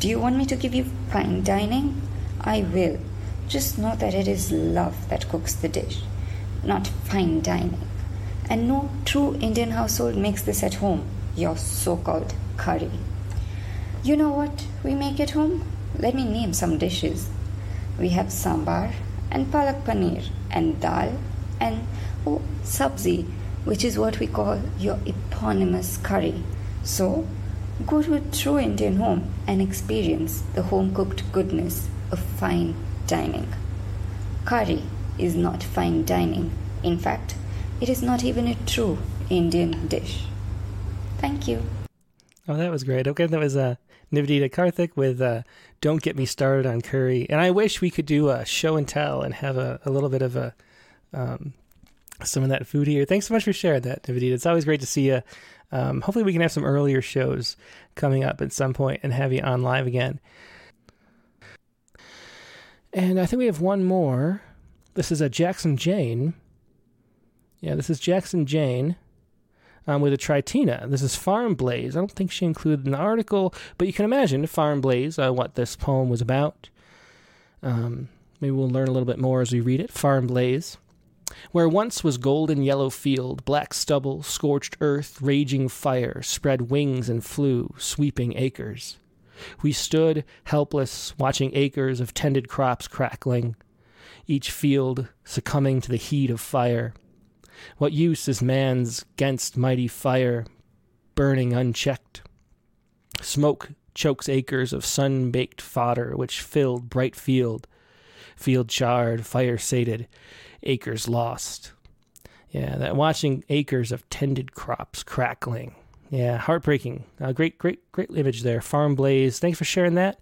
Do you want me to give you fine dining? I will. Just know that it is love that cooks the dish, not fine dining. And no true Indian household makes this at home, your so called curry. You know what we make at home? Let me name some dishes. We have sambar and palak paneer and dal and oh, sabzi, which is what we call your eponymous curry. So, go to a true Indian home and experience the home cooked goodness of fine dining. Curry is not fine dining. In fact, it is not even a true Indian dish. Thank you. Oh, that was great. Okay, that was uh, Nivedita Karthik with uh, Don't Get Me Started on Curry. And I wish we could do a show and tell and have a, a little bit of a um, some of that food here. Thanks so much for sharing that, Nivedita. It's always great to see you. Um, hopefully, we can have some earlier shows coming up at some point and have you on live again. And I think we have one more. This is a Jackson Jane. Yeah, this is Jackson Jane um, with a Tritina. This is Farm Blaze. I don't think she included an article, but you can imagine Farm Blaze, uh, what this poem was about. Um, maybe we'll learn a little bit more as we read it. Farm Blaze. Where once was golden yellow field, black stubble, scorched earth, raging fire, spread wings and flew, sweeping acres. We stood, helpless, watching acres of tended crops crackling, each field succumbing to the heat of fire. What use is man's gainst mighty fire, burning unchecked? Smoke chokes acres of sun baked fodder which filled bright field, field charred, fire sated, acres lost. Yeah, that watching acres of tended crops crackling. Yeah, heartbreaking. Uh, great, great, great image there. Farm Blaze. Thanks for sharing that.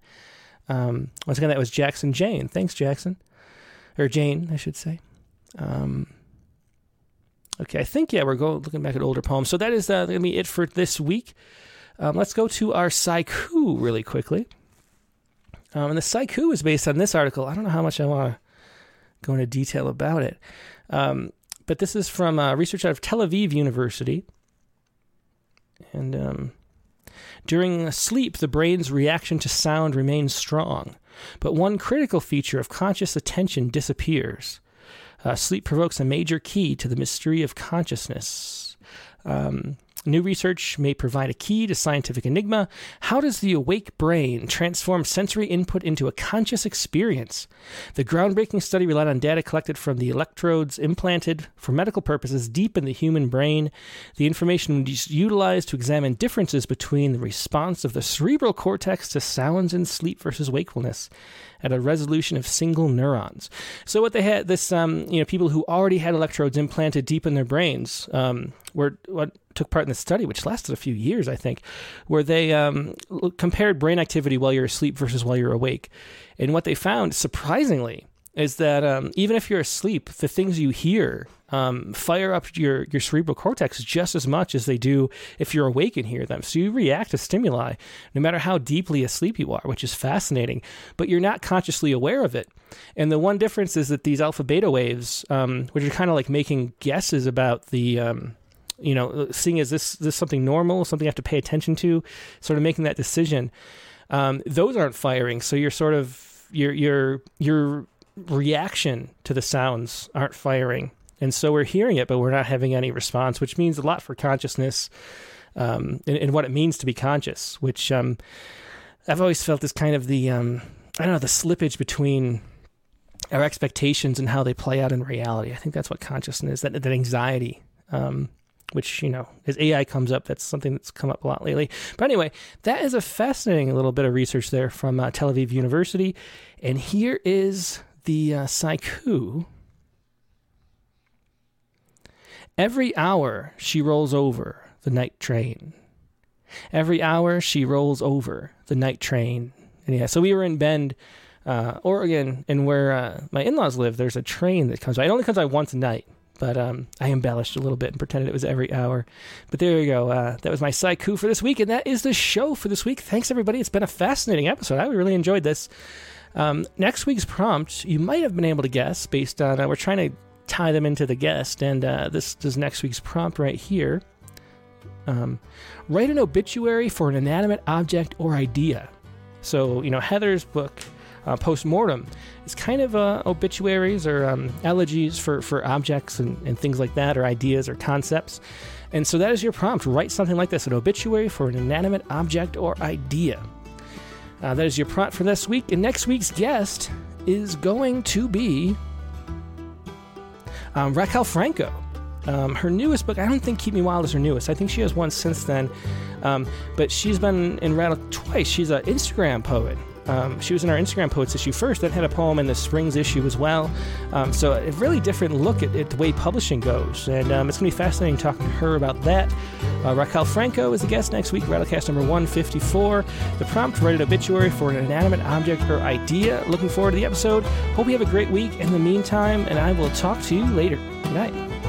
Um, once again, that was Jackson Jane. Thanks, Jackson. Or Jane, I should say. Um, Okay, I think yeah, we're going looking back at older poems. So that is uh, going to be it for this week. Um, let's go to our Saiku really quickly. Um, and the Saiku is based on this article. I don't know how much I want to go into detail about it, um, but this is from uh, research out of Tel Aviv University. And um, during sleep, the brain's reaction to sound remains strong, but one critical feature of conscious attention disappears. Uh, sleep provokes a major key to the mystery of consciousness. Um, New research may provide a key to scientific enigma. How does the awake brain transform sensory input into a conscious experience? The groundbreaking study relied on data collected from the electrodes implanted for medical purposes deep in the human brain. The information was utilized to examine differences between the response of the cerebral cortex to sounds in sleep versus wakefulness at a resolution of single neurons. So what they had, this, um, you know, people who already had electrodes implanted deep in their brains, um, were what took part in the study, which lasted a few years, I think, where they um, compared brain activity while you're asleep versus while you're awake. And what they found, surprisingly, is that um, even if you're asleep, the things you hear um, fire up your, your cerebral cortex just as much as they do if you're awake and hear them. So you react to stimuli no matter how deeply asleep you are, which is fascinating, but you're not consciously aware of it. And the one difference is that these alpha beta waves, um, which are kind of like making guesses about the. Um, you know, seeing is this this something normal, something I have to pay attention to, sort of making that decision. Um, those aren't firing, so you're sort of your your your reaction to the sounds aren't firing. And so we're hearing it, but we're not having any response, which means a lot for consciousness. um, and, and, what it means to be conscious, which um, I've always felt is kind of the um, I don't know the slippage between our expectations and how they play out in reality. I think that's what consciousness that that anxiety. Um, which you know as ai comes up that's something that's come up a lot lately but anyway that is a fascinating little bit of research there from uh, tel aviv university and here is the uh, Saiku. Every hour she rolls over the night train. Every hour she rolls over the night train. And yeah, so we were in Bend, uh, Oregon, and where uh, my in laws live, there's a train that comes by. It only comes by once a night, but um, I embellished a little bit and pretended it was every hour. But there you go. Uh, that was my Saiku for this week, and that is the show for this week. Thanks, everybody. It's been a fascinating episode. I really enjoyed this. Um, next week's prompt, you might have been able to guess based on, uh, we're trying to tie them into the guest, and uh, this is next week's prompt right here. Um, write an obituary for an inanimate object or idea. So, you know, Heather's book, uh, Postmortem, is kind of uh, obituaries or um, elegies for, for objects and, and things like that, or ideas or concepts. And so that is your prompt. Write something like this an obituary for an inanimate object or idea. Uh, that is your prompt for this week. And next week's guest is going to be um, Raquel Franco. Um, her newest book, I don't think Keep Me Wild is her newest. I think she has one since then. Um, but she's been in Rattle twice. She's an Instagram poet. Um, she was in our Instagram Poets issue first, then had a poem in the Springs issue as well. Um, so a really different look at, at the way publishing goes. And um, it's going to be fascinating talking to her about that. Uh, Raquel Franco is the guest next week, Rattlecast number 154. The prompt, write an obituary for an inanimate object or idea. Looking forward to the episode. Hope you have a great week in the meantime, and I will talk to you later. Good night.